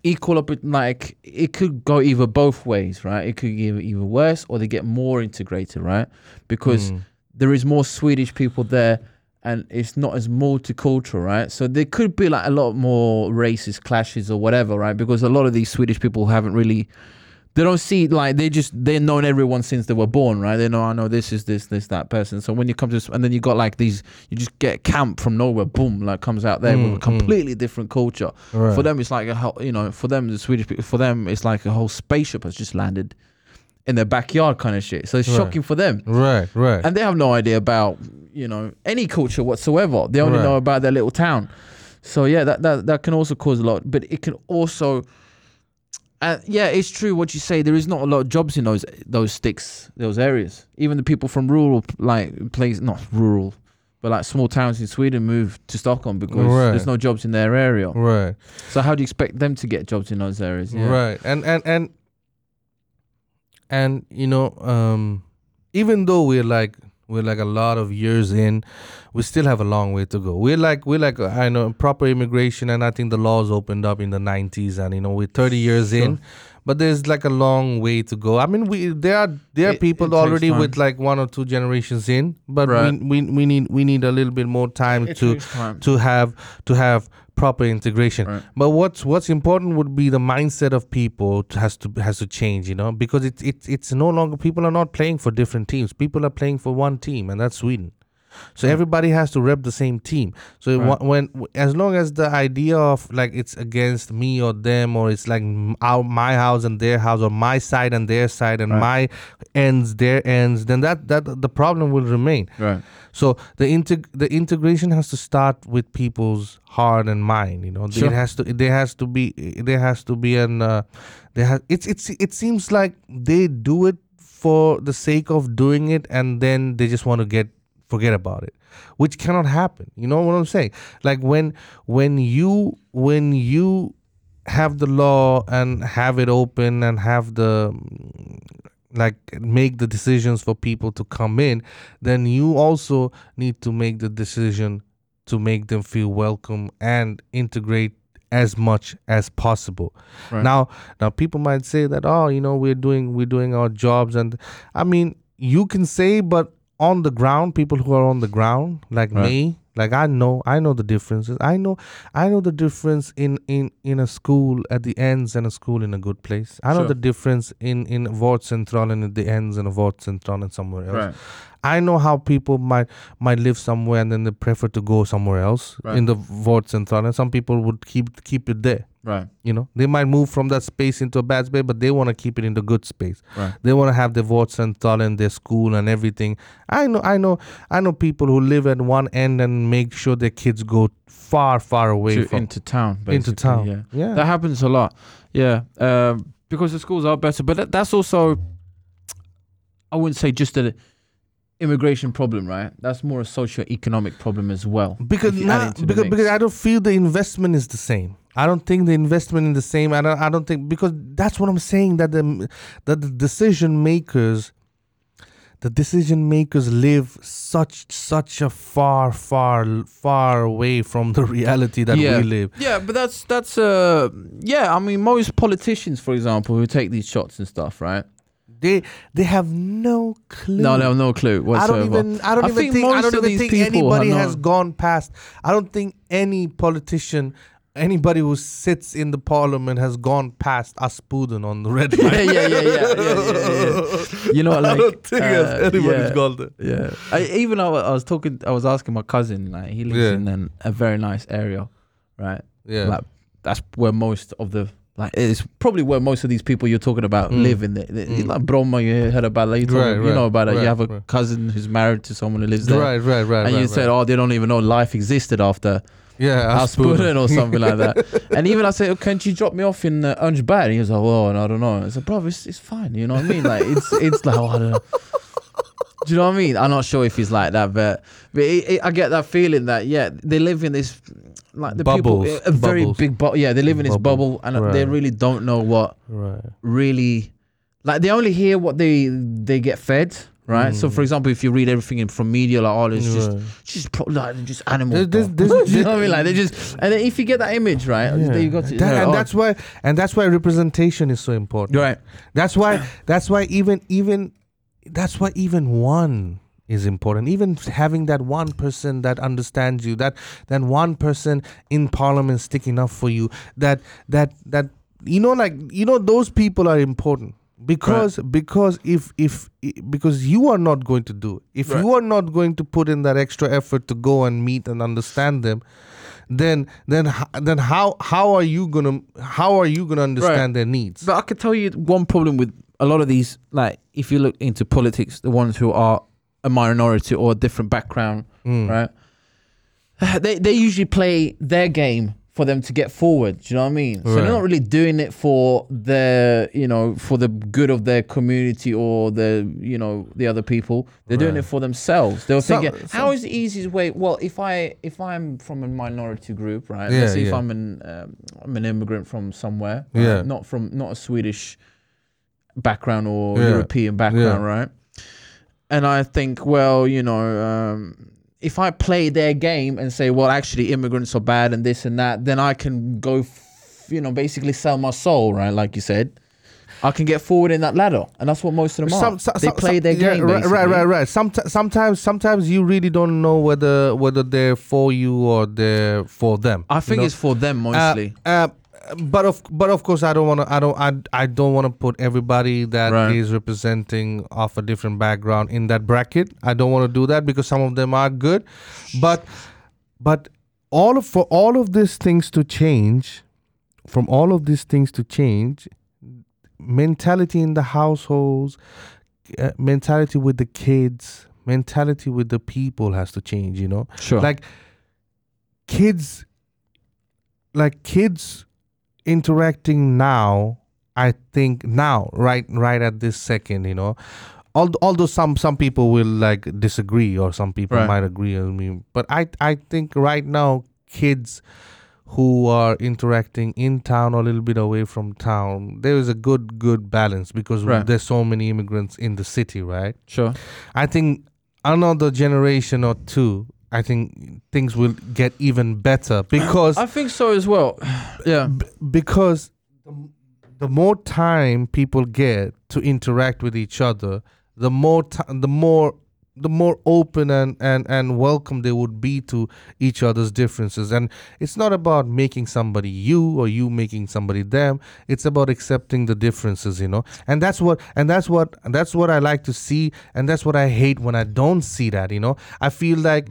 equal up. Like it could go either both ways, right? It could get either worse or they get more integrated, right? Because Mm. there is more Swedish people there and it's not as multicultural, right? So there could be like a lot more racist clashes or whatever, right? Because a lot of these Swedish people haven't really they don't see like they just they've known everyone since they were born, right? They know I know this is this this that person. So when you come to and then you got like these, you just get camp from nowhere, boom, like comes out there Mm, with a completely different culture. Right. For them, it's like a whole, you know, for them the Swedish people, for them it's like a whole spaceship has just landed in their backyard, kind of shit. So it's Right. shocking for them right right and they have no idea about you know any culture whatsoever. They only Right. know about their little town. So yeah, that that that can also cause a lot, but it can also. Uh, yeah, it's true what you say. There is not a lot of jobs in those those sticks, those areas. Even the people from rural like place, not rural, but like small towns in Sweden move to Stockholm because Right. there's no jobs in their area. right So how do you expect them to get jobs in those areas? Yeah. Right. And and and and you know, um even though we're like we're like a lot of years in, we still have a long way to go. We're like we're like I know proper immigration and I think the laws opened up in the 90s and you know we're 30 years Sure. in. But there's like a long way to go. I mean, we there are there are It- people it already time. with like one or two generations in, but Right. we, we we need we need a little bit more time It to time. to have to have proper integration. Right. But what's what's important would be the mindset of people has to has to change, you know, because it's it's it's no longer people are not playing for different teams. People are playing for one team, and that's Sweden. So everybody has to rep the same team. So Right. wh- when as long as the idea of like it's against me or them or it's like our my house and their house or my side and their side and Right. my ends their ends, then that that the problem will remain. Right. So the integ- the integration has to start with people's heart and mind. You know, Sure. it has to there has to be there has to be an uh, there has it's it's it seems like they do it for the sake of doing it, and then they just want to get forget about it, which cannot happen. You know what I'm saying? Like when when you when you have the law and have it open and have the like make the decisions for people to come in then you also need to make the decision to make them feel welcome and integrate as much as possible Right. now now people might say that oh you know we're doing we're doing our jobs and i mean you can say but on the ground people who are on the ground like Right. me like i know i know the differences i know i know the difference in in in a school at the ends and a school in a good place i know Sure. the difference in in vort central and at the ends and a vort central and somewhere else Right. I know how people might might live somewhere and then they prefer to go somewhere else Right. in the Vort Central, and some people would keep keep it there. Right. You know, they might move from that space into a bad space, but they want to keep it in the good space. Right. They want to have their Central and their school and everything. I know, I know, I know people who live at one end and make sure their kids go far, far away To- from into town. into town. Yeah. yeah. That happens a lot. Yeah. Um, because the schools are better, but that, that's also, I wouldn't say just an immigration problem, right? That's more a socio-economic problem as well. because if you add nah, into the because because I don't feel the investment is the same. I don't think the investment is the same. I don't I don't think because that's what I'm saying that the that the decision makers the decision makers live such such a far far far away from the reality that Yeah. we live. Yeah, but that's that's uh yeah. I mean, most politicians, for example, who take these shots and stuff, right? They they have no clue. No, they have no clue I whatsoever. don't even. I don't I even think think. I don't even think anybody has gone past. I don't think any politician, anybody who sits in the parliament has gone past Aspudden on the red line. yeah, yeah, yeah, yeah, yeah, yeah. You know, like I don't think uh, anybody's yeah. gone there. Yeah, I, even I, wa- I was talking, I was asking my cousin, like he lives in an, a very nice area, right? Yeah. Like that's where most of the Like it's probably where most of these people you're talking about Mm. live in. The, the- Mm. Like Bromma, you heard about that. You, Right, me- you know about it. right, you have a right. cousin who's married to someone who lives there. Right, right, right. and right, you said, right. "Oh, they don't even know life existed after yeah, Aspudden or something like that." And even I said, oh, "Can't you drop me off in uh, Unjbad?" And he was like, "Well, I don't know." I said, "Bro, it's, it's fine. You know what I mean? Like it's it's like oh, I don't know." Do you know what I mean? I'm not sure if he's like that, but but it, it, I get that feeling that yeah, they live in this like the Bubbles, people a very bubbles. big bubble. Yeah, they live in this Bubble, bubble, and they really don't know what Right. really like. They only hear what they they get fed. Right. So, Mm. for example, if you read everything in from media, like, oh, it's just Right. just pro- like they're just animals. There's- bro. Do you know what I mean? Like they just, and then if you get that image right, Yeah. you got to, That- and oh, that's why and that's why representation is so important. right. That's why that's why even even that's why even one is important. Even having that one person that understands you, that that one person in parliament sticking up for you, that that that you know like you know those people are important. Because because if if because you are not going to do it. If Right. you are not going to put in that extra effort to go and meet and understand them then then then how how are you gonna how are you gonna understand their needs? But I could tell you one problem with a lot of these, like if you look into politics, the ones who are a minority or a different background, Mm. right? They they usually play their game for them to get forward. Do you know what I mean? So they're not really doing it for their, you know, for the good of their community or the, you know, the other people. They're doing it for themselves. They're Some- thinking, some- how is the easiest way? Well, if I if I'm from a minority group, right? Yeah, Let's say if. I'm an um, I'm an immigrant from somewhere, right? Yeah. not from not a Swedish background or Yeah. European background, right? And I think, well, you know, um, if I play their game and say, well, actually, immigrants are bad and this and that, then I can go, f- you know, basically sell my soul, right? Like you said, I can get forward in that ladder, and that's what most of them Some- are. some- they play some- their yeah, game, right, right, right, right. Somet- sometimes, sometimes you really don't know whether whether they're for you or they're for them. I you think know? it's for them Uh, mostly. uh, but of but of course, I don't want to. I don't. I, I don't want to put everybody that is Right. representing of a different background in that bracket. I don't want to do that because some of them are good, but but all of for all of these things to change, from all of these things to change, mentality in the households, uh, mentality with the kids, mentality with the people has to change. You know sure. like kids like kids interacting now i think now right right at this second you know Al- although some some people will like disagree or some people Right. might agree with me but i i think right now kids who are interacting in town or a little bit away from town there is a good good balance because Right. there's so many immigrants in the city right sure. I think another generation or two, I think things will get even better because I think so as well. yeah. b- because the, the more time people get to interact with each other, the more ti the more the more open and, and, and welcome they would be to each other's differences. And it's not about making somebody you or you making somebody them. It's about accepting the differences, you know. And that's what and that's what and that's what I like to see and that's what I hate when I don't see that, you know. I feel like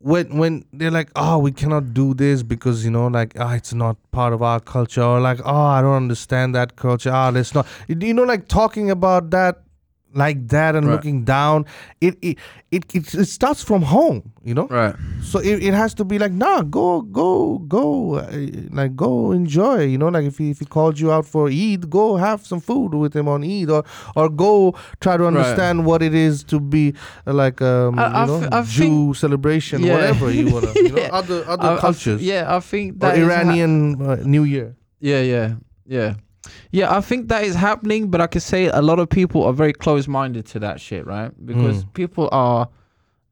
when when they're like, oh, we cannot do this because you know, like, ah, it's not part of our culture, or like, oh, I don't understand that culture. Ah, let's not, you know, like talking about that like that and Right. looking down. It it, it it it starts from home, you know. Right. So it, it has to be like, nah, go go go, uh, like go enjoy, you know. Like if he if he called you out for Eid, go have some food with him on Eid, or or go try to understand what it is to be uh, like um I- I you know f- I Jew think- celebration, Yeah. whatever you wanna, you know, Yeah. other other I- I f- cultures, yeah, I think or that is ha- Iranian uh, New Year. Yeah, yeah, yeah. Yeah, I think that is happening, but I can say a lot of people are very close minded to that shit, right? Because Mm. people are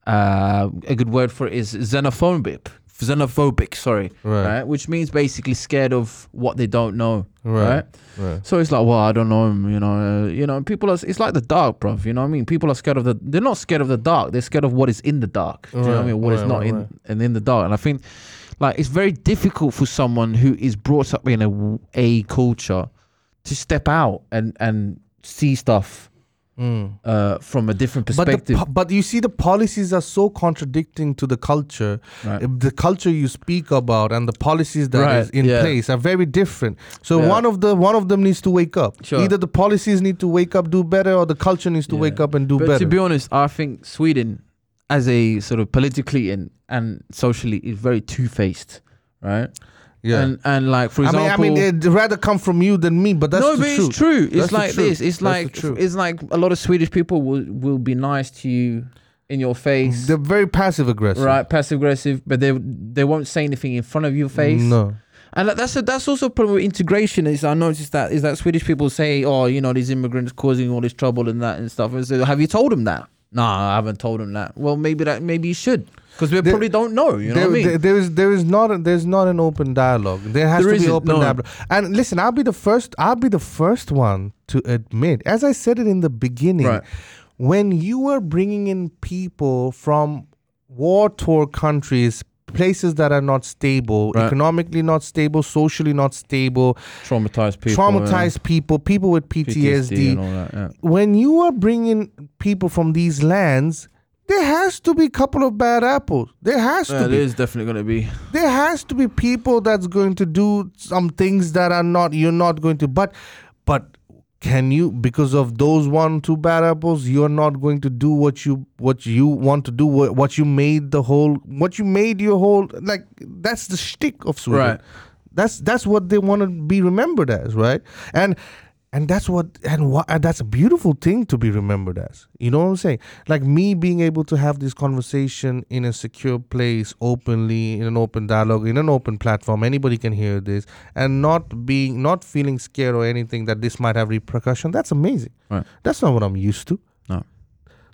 uh, a good word for it is xenophobic. Xenophobic, sorry, Right, right? Which means basically scared of what they don't know, right? right, right. So it's like, well, I don't know, you know, uh, you know, people are. It's like the dark, bro. You know what I mean? People are scared of the. They're not scared of the dark. They're scared of what is in the dark. Do you know what I mean? What is not in and in the dark. And I think, like, it's very difficult for someone who is brought up in a a culture to step out and and see stuff uh, from a different But the, perspective. but you see, the policies are so contradicting to the culture. Right. The culture you speak about and the policies that is Right, in yeah. place are very different. So Yeah. one of the one of them needs to wake up. Sure. Either the policies need to wake up, do better, or the culture needs to Yeah. wake up and do but better. to be honest, I think Sweden, as a sort of politically and, and socially, is very two faced, right? Yeah. And and like for I mean, example, I mean, it'd rather come from you than me, but that's no, the but truth. it's true. It's the like this. It's like truth. it's like a lot of Swedish people will will be nice to you in your face, They're very passive aggressive. right? Passive aggressive, but they they won't say anything in front of your face. No. And that's a, that's also a problem with integration. Is I noticed that is that Swedish people say, oh, you know, these immigrants causing all this trouble and that and stuff. And so, have you told them that? No, I haven't told them that. Well, maybe that maybe you should, because we There- probably don't know. You know there, what I mean? there- there is there is not a, there's not an open dialogue. There has There to be open no. dialogue. And listen, I'll be the first. I'll be the first one to admit, as I said it in the beginning, Right. when you are bringing in people from war torn countries. Places that are not stable, Right. economically not stable, socially not stable, Traumatized people, traumatized people, people with yeah. PTSD. all that. Yeah. when you are bringing people from these lands, there has to be a couple of bad apples. There has Yeah, to be. is definitely going to be. There has to be people that's going to do some things that are not you're not going to. But but can you because of those one two bad apples you're not going to do what you what you want to do what, what you made the whole what you made your whole like that's the shtick of Sweden. Right. That's that's what they want to be remembered as, right? And and that's what and what and that's a beautiful thing to be remembered as. You know what I'm saying? Like me being able to have this conversation in a secure place, openly, in an open dialogue, in an open platform. Anybody can hear this, and not being not feeling scared or anything that this might have repercussion. That's amazing. Right. That's not what I'm used to.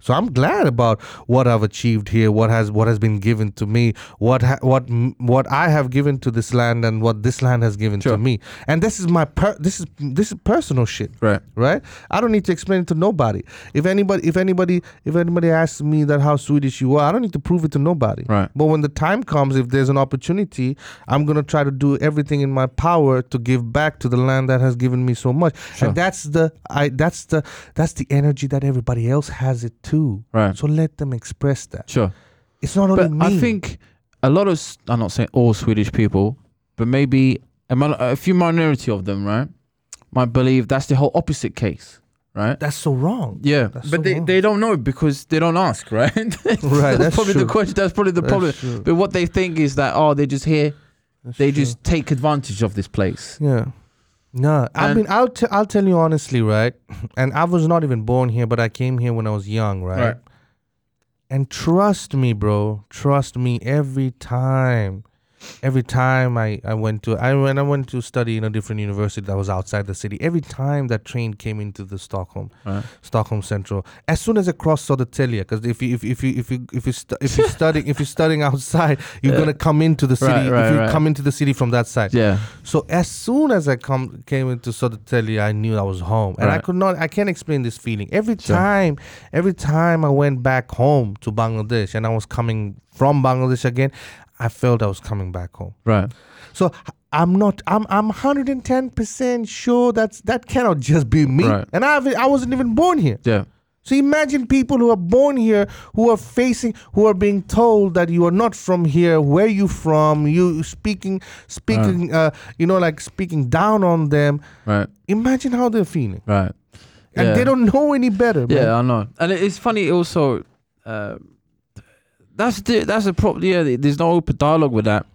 So I'm glad about what I've achieved here, what has what has been given to me, what ha- what what I have given to this land, and what this land has given Sure. to me. And this is my per- this is this is personal shit, Right. right? I don't need to explain it to nobody. If anybody if anybody if anybody asks me that how Swedish you are, I don't need to prove it to nobody. Right. But when the time comes, if there's an opportunity, I'm gonna try to do everything in my power to give back to the land that has given me so much. Sure. And that's the I that's the that's the energy that everybody else has it too. Right. So let them express that. Sure. It's not only But me. I think a lot of, I'm not saying all Swedish people, but maybe a, mon- a few minority of them, right, might believe that's the whole opposite case, right? that's so wrong. Yeah, That's but so they, wrong. they don't know because they don't ask, right? Right, that's probably the question. That's probably the That's problem. true. But what they think is that oh, they're just here, That's they true. just take advantage of this place. Yeah. No, I mean, I'll t- I'll tell you honestly, right? And I was not even born here, but I came here when I was young, right? Right. And trust me, bro. Trust me. Every time, every time I, I went to I when I went to study in a different university that was outside the city. Every time that train came into the Stockholm, Right. Stockholm Central, as soon as I crossed Södertälje, because if you if, if you if you if you stu- if you're studying if you're studying outside, you're Yeah. gonna come into the city. Right, right, if you right. come into the city from that side. Yeah. So as soon as I come came into Södertälje, I knew I was home, and I could not. I can't explain this feeling. Every Sure. time, every time I went back home to Bangladesh, and I was coming from Bangladesh again, I felt I was coming back home. Right. So I'm not. I'm. I'm 110 percent sure that's that cannot just be me. Right. And I I wasn't even born here. Yeah. So imagine people who are born here who are facing who are being told that you are not from here, where you from, you speaking speaking uh you know like speaking down on them. Right. Imagine how they're feeling. Right. And Yeah. they don't know any better, man. Yeah, I know, and it's funny also. Uh, that's the that's a problem. Yeah, there's no open dialogue with that,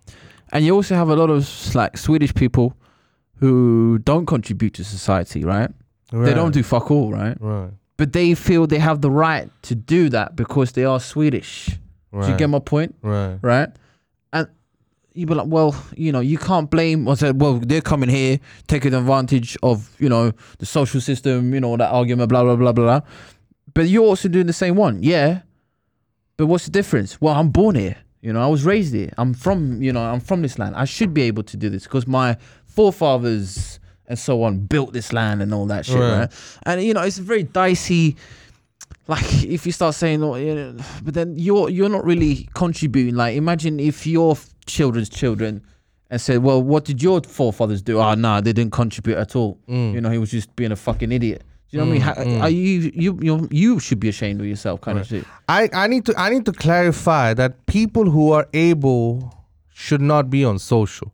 and you also have a lot of like Swedish people who don't contribute to society, right? They don't do fuck all, right? right. But they feel they have the right to do that because they are Swedish. Right. Do you get my point? right. right? And you be like, well, you know, you can't blame. I said, well, they're coming here taking advantage of, you know, the social system, you know, that argument, blah blah blah blah. But you're also doing the same one, yeah. But what's the difference? Well, I'm born here. You know, I was raised here. I'm from, you know, I'm from this land. I should be able to do this because my forefathers and so on built this land and all that shit, Right. right? And you know, it's a very dicey like if you start saying oh, you know, but then you're you're not really contributing like imagine if your children's children and said well what did your forefathers do oh no they didn't contribute at all Mm. you know he was just being a fucking idiot you know what I mean? Mm, How, mm. Are you you you you should be ashamed of yourself, kind of shit. I, I need to I need to clarify that people who are able should not be on social.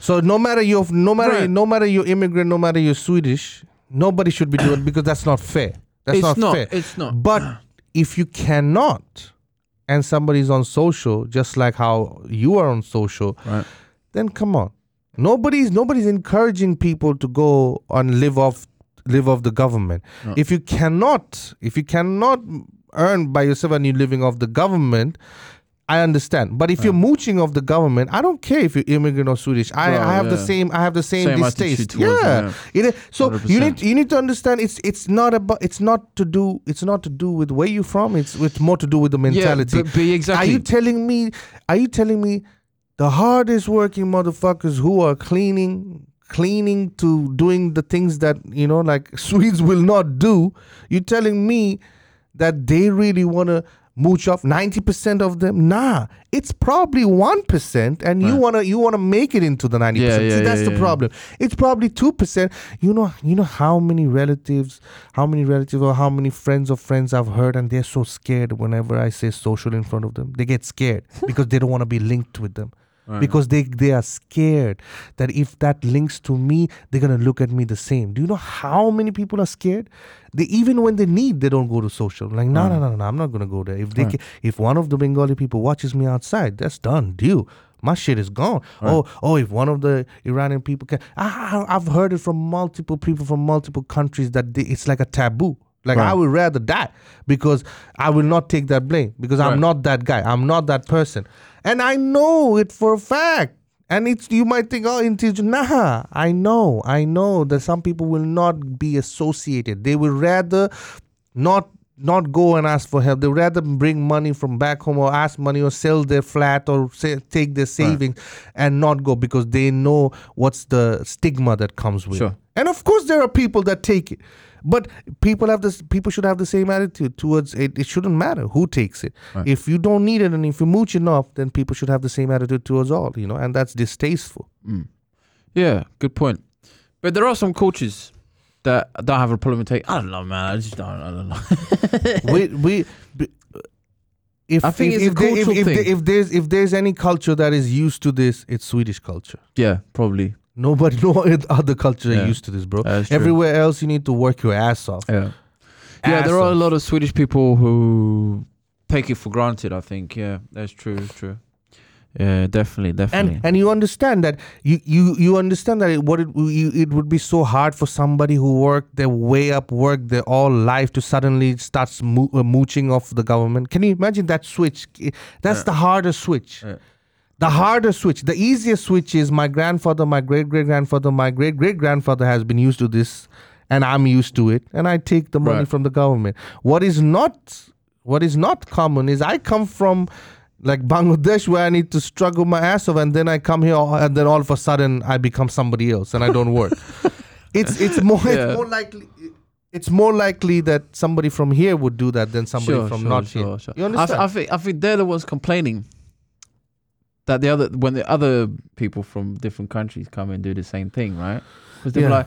So no matter you no matter Right. no matter you're immigrant, no matter you're Swedish, nobody should be doing it because that's not fair. That's it's not, not. fair. It's not. But if you cannot and somebody's on social, just like how you are on social, Right. then come on. Nobody's nobody's encouraging people to go and live off live off the government. No. If you cannot, if you cannot earn by yourself and you're living off the government, I understand. But if you're mooching off the government, I don't care if you're immigrant or Swedish. I, Well, I have the same I have the same, Same distaste. attitude Yeah. it, so you 100%. need you need to understand it's it's not about it's not to do it's not to do with where you're from. It's it's more to do with the mentality. Yeah, but, but exactly. Are you telling me? Are you telling me the hardest working motherfuckers who are cleaning, cleaning to doing the things that you know, like Swedes will not do? You're telling me that they really want to mooch off ninety percent of them? Nah, it's probably one percent, and you Right. wanna you wanna make it into the ninety Yeah, percent. yeah, See, that's yeah, the problem. It's probably two percent. You know, you know how many relatives, how many relatives or how many friends of friends I've heard, and they're so scared whenever I say social in front of them. They get scared because they don't want to be linked with them. Right. Because they they are scared that if that links to me, they're gonna look at me the same. Do you know how many people are scared? They even when they need, they don't go to social. Like no, no, Right. no, no, I'm not gonna go there. If they Right. ca- if one of the Bengali people watches me outside, that's done. Deal. My shit is gone. Oh, oh! If one of the Iranian people can, I, I've heard it from multiple people from multiple countries that they, it's like a taboo. Like I would rather die because I will not take that blame because I'm not that guy. I'm not that person, and I know it for a fact. And it's you might think, oh, intelligent. Nah, I know, I know that some people will not be associated. They will rather not not go and ask for help. They would rather bring money from back home or ask money or sell their flat or say, take their savings and not go because they know what's the stigma that comes with. it. Sure. And of course, there are people that take it, but people have this. People should have the same attitude towards it. It shouldn't matter who takes it. Right. If you don't need it and if you mooch enough, then people should have the same attitude towards all. You know, and that's distasteful. Mm. Yeah, good point. But there are some coaches that don't have a problem with take. I don't know, man. I just don't. I don't know. we we if I think if, it's a if, if, cultural if, thing. if there's if there's any culture that is used to this, it's Swedish culture. yeah, probably. Nobody, no other culture Yeah. are used to this, bro. Everywhere else, you need to work your ass off. Yeah. Yeah, there Ass are a lot of Swedish people who take it for granted. I think. Yeah, that's true. It's true. Yeah, definitely, definitely. and and you understand that you you you understand that it, what it you, it would be so hard for somebody who worked their way up, worked their all life to suddenly starts mo- uh, mooching off the government. Can you imagine that switch? That's Yeah. the hardest switch. Yeah. The harder switch, the easiest switch is my grandfather, my great great grandfather, my great great grandfather has been used to this, and I'm used to it, and I take the money Right. from the government. What is not, what is not common is I come from like Bangladesh where I need to struggle my ass off, and then I come here, and then all of a sudden I become somebody else, and I don't work. it's it's more Yeah. it's more likely. It's more likely that somebody from here would do that than somebody Sure, from sure, not sure, here. sure. You I, th- understand? I think I think they're the ones complaining that the other when the other people from different countries come and do the same thing, right? Because they're Yeah. like,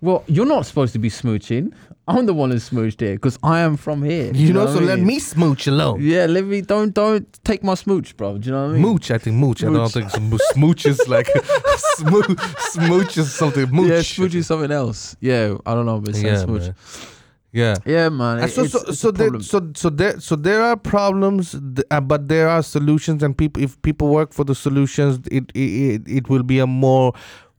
"Well, you're not supposed to be smooching. I'm the one who's smooched here because I am from here." you know, what so I let me smooch alone. Yeah, let me. Don't don't take my smooch, bro. Do you know what I mean? Mooch, I think mooch. I don't think smo- smooch is like smooch. Smooch is something. Mooch. Yeah, smooch is something else. Yeah, I don't know, but it's Yeah, smooch. man. Yeah. Yeah, man. And it- so, it's, so, it's so, a there, so, so there, so there are problems, uh, but there are solutions, and people, if people work for the solutions, it, it, it, it will be a more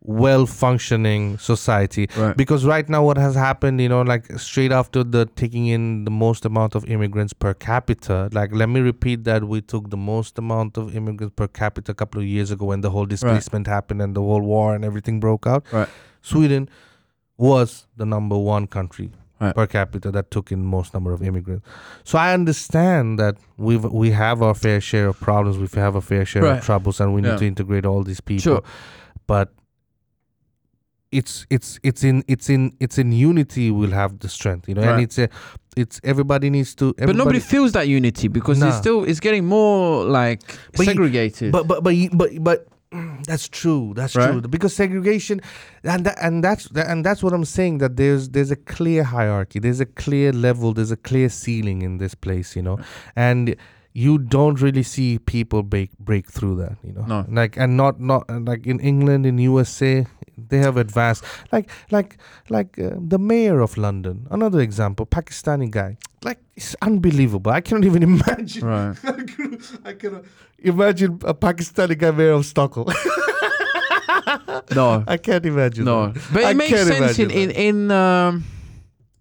well-functioning society. right. Because right now, what has happened, you know, like straight after the taking in the most amount of immigrants per capita, like let me repeat that we took the most amount of immigrants per capita a couple of years ago when the whole displacement happened and the whole war and everything broke out. Right. Sweden was the number one country Right. per capita that took in most number of immigrants. So I understand that we've we have our fair share of problems, we have a fair share Right. of troubles, and we need to integrate all these people. Sure. But it's it's it's in it's in it's in unity we'll have the strength, you know, and it's a it's everybody needs to. But nobody feels that unity because it's still it's getting more like But you- segregated. But but but but but That's true. That's Right? true. Because segregation, and that, and that's and that's what I'm saying. That there's there's a clear hierarchy. There's a clear level. There's a clear ceiling in this place. You know, and you don't really see people break break through that. You know, No. like and not not like in England, in USA, they have advanced. Like like like uh, the mayor of London. Another example, Pakistani guy. Like it's unbelievable. I cannot even imagine. Right. I cannot, I cannot imagine a Pakistani guy mayor of Stockholm. No. I can't imagine. No. that. But I it makes sense in, in, in um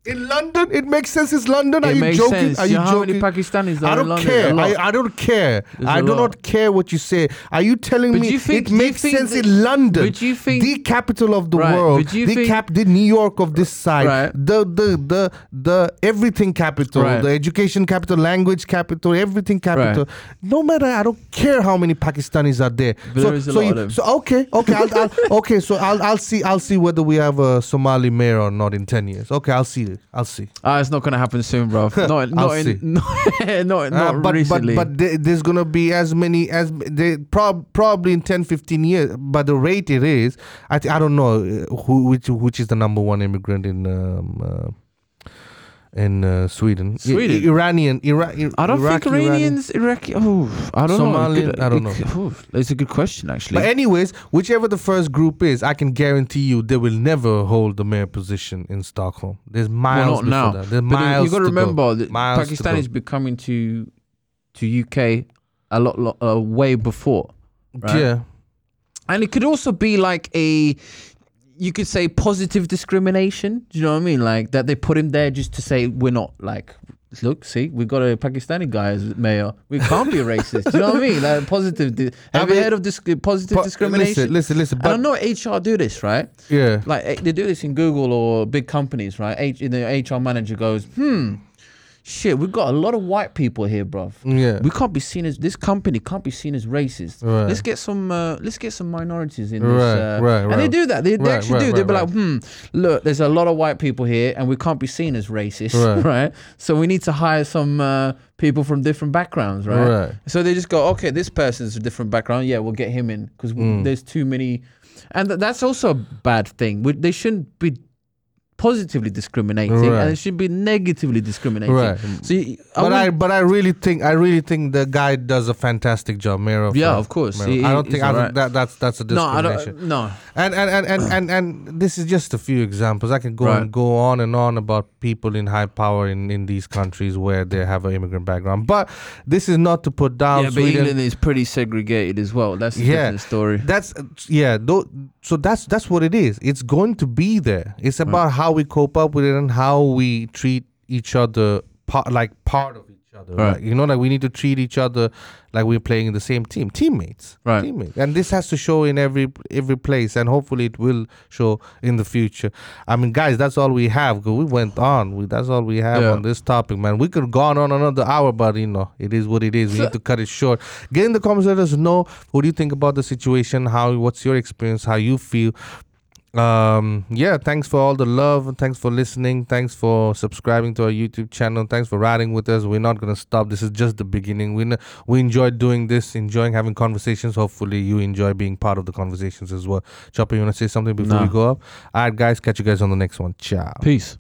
In London, it makes sense. It's London. Are it you makes joking? sense. Are you you know how many joking? Pakistanis are I in don't London? care. Lot. I, I don't care. There's I a do lot. not care what you say. Are you telling But me do you think- it do you makes think sense that- in London, but do you think- the capital of the Right, world, but do you the think- cap, the New York of this side, Right. the the the the everything capital, Right. the education capital, language capital, everything capital. No matter, I don't care how many Pakistanis are there. But so, there is a so lot you- of them. so okay, okay, I'll, I'll, okay. So I'll I'll see I'll see whether we have a Somali mayor or not in ten years. Okay, I'll see. I'll see. Ah, it's not gonna happen soon, bro. Not not in, not not, Uh, but, recently. but but there's gonna be as many as they prob- probably in 10 15 years but the rate it is i th- i don't know uh, who which which is the number one immigrant in um, in uh, sweden Sweden? I- iranian Ira- Ir- I don't Iraqi, think Iranians, Iraqi. Oh, I don't Somalian, know. Good- I don't good- oh, it's a good question, actually. but anyways whichever the first group is i can guarantee you they will never hold the mayor position in stockholm there's miles well, not before now. that. there's But miles you got to remember that Miles to Pakistan go. is becoming to to UK a lot, lot uh, way before, right? yeah and it could also be like a. You could say positive discrimination. Do you know what I mean? Like that they put him there just to say we're not like. Look, see, we've got a Pakistani guy as mayor. We can't be racist. Do you know what I mean? Like positive. Di- I have you heard of this positive But discrimination? listen listen listen and I know HR do this, right? yeah like eh, they do this in Google or big companies, right? H- the HR manager goes, "Hmm, shit, we've got a lot of white people here, bruv. yeah We can't be seen as this company can't be seen as racist. Right. Let's get some, uh, let's get some minorities in Right, this." Uh, right, And they do that. They, they Right, actually right, do. They'll be like, "Hmm, look, there's a lot of white people here, and we can't be seen as racist, Right. right? So we need to hire some uh, people from different backgrounds, right? Right. So they just go, okay, this person's a different background. Yeah, we'll get him in because Mm. there's too many, and th- that's also a bad thing. We- They shouldn't be positively discriminating, Right. and it should be negatively discriminating. Right. So, you, but I, but I really think I really think the guy does a fantastic job, Mayor of. Yeah, of course. He- I don't think I don't, that that's that's a no, I discrimination. don't. No, And and, and, and and and this is just a few examples. I can go Right. and go on and on about people in high power in, in these countries where they have an immigrant background. But this is not to put down yeah, but Sweden. England is pretty segregated as well. That's a Yeah. different story. That's yeah. Though, so that's that's what it is. It's going to be there. It's about how we cope up with it and how we treat each other part like part of each other. Right. Like, you know, like we need to treat each other like we're playing in the same team, teammates. Right. Teammates. And this has to show in every every place, and hopefully it will show in the future. I mean, guys, that's all we have We went on. We, that's all we have Yeah. on this topic, man. We could have gone on another hour, but you know, it is what it is. We need to cut it short. Get in the comments. Let us know what do you think about the situation. How what's your experience? How you feel? Um, yeah. Thanks for all the love. and Thanks for listening. Thanks for subscribing to our YouTube channel. Thanks for riding with us. We're not gonna stop. This is just the beginning. We n- we enjoyed doing this, enjoying having conversations. Hopefully, you enjoy being part of the conversations as well. Chopper, you wanna say something before we go up? All right, guys. Catch you guys on the next one. Ciao. Peace.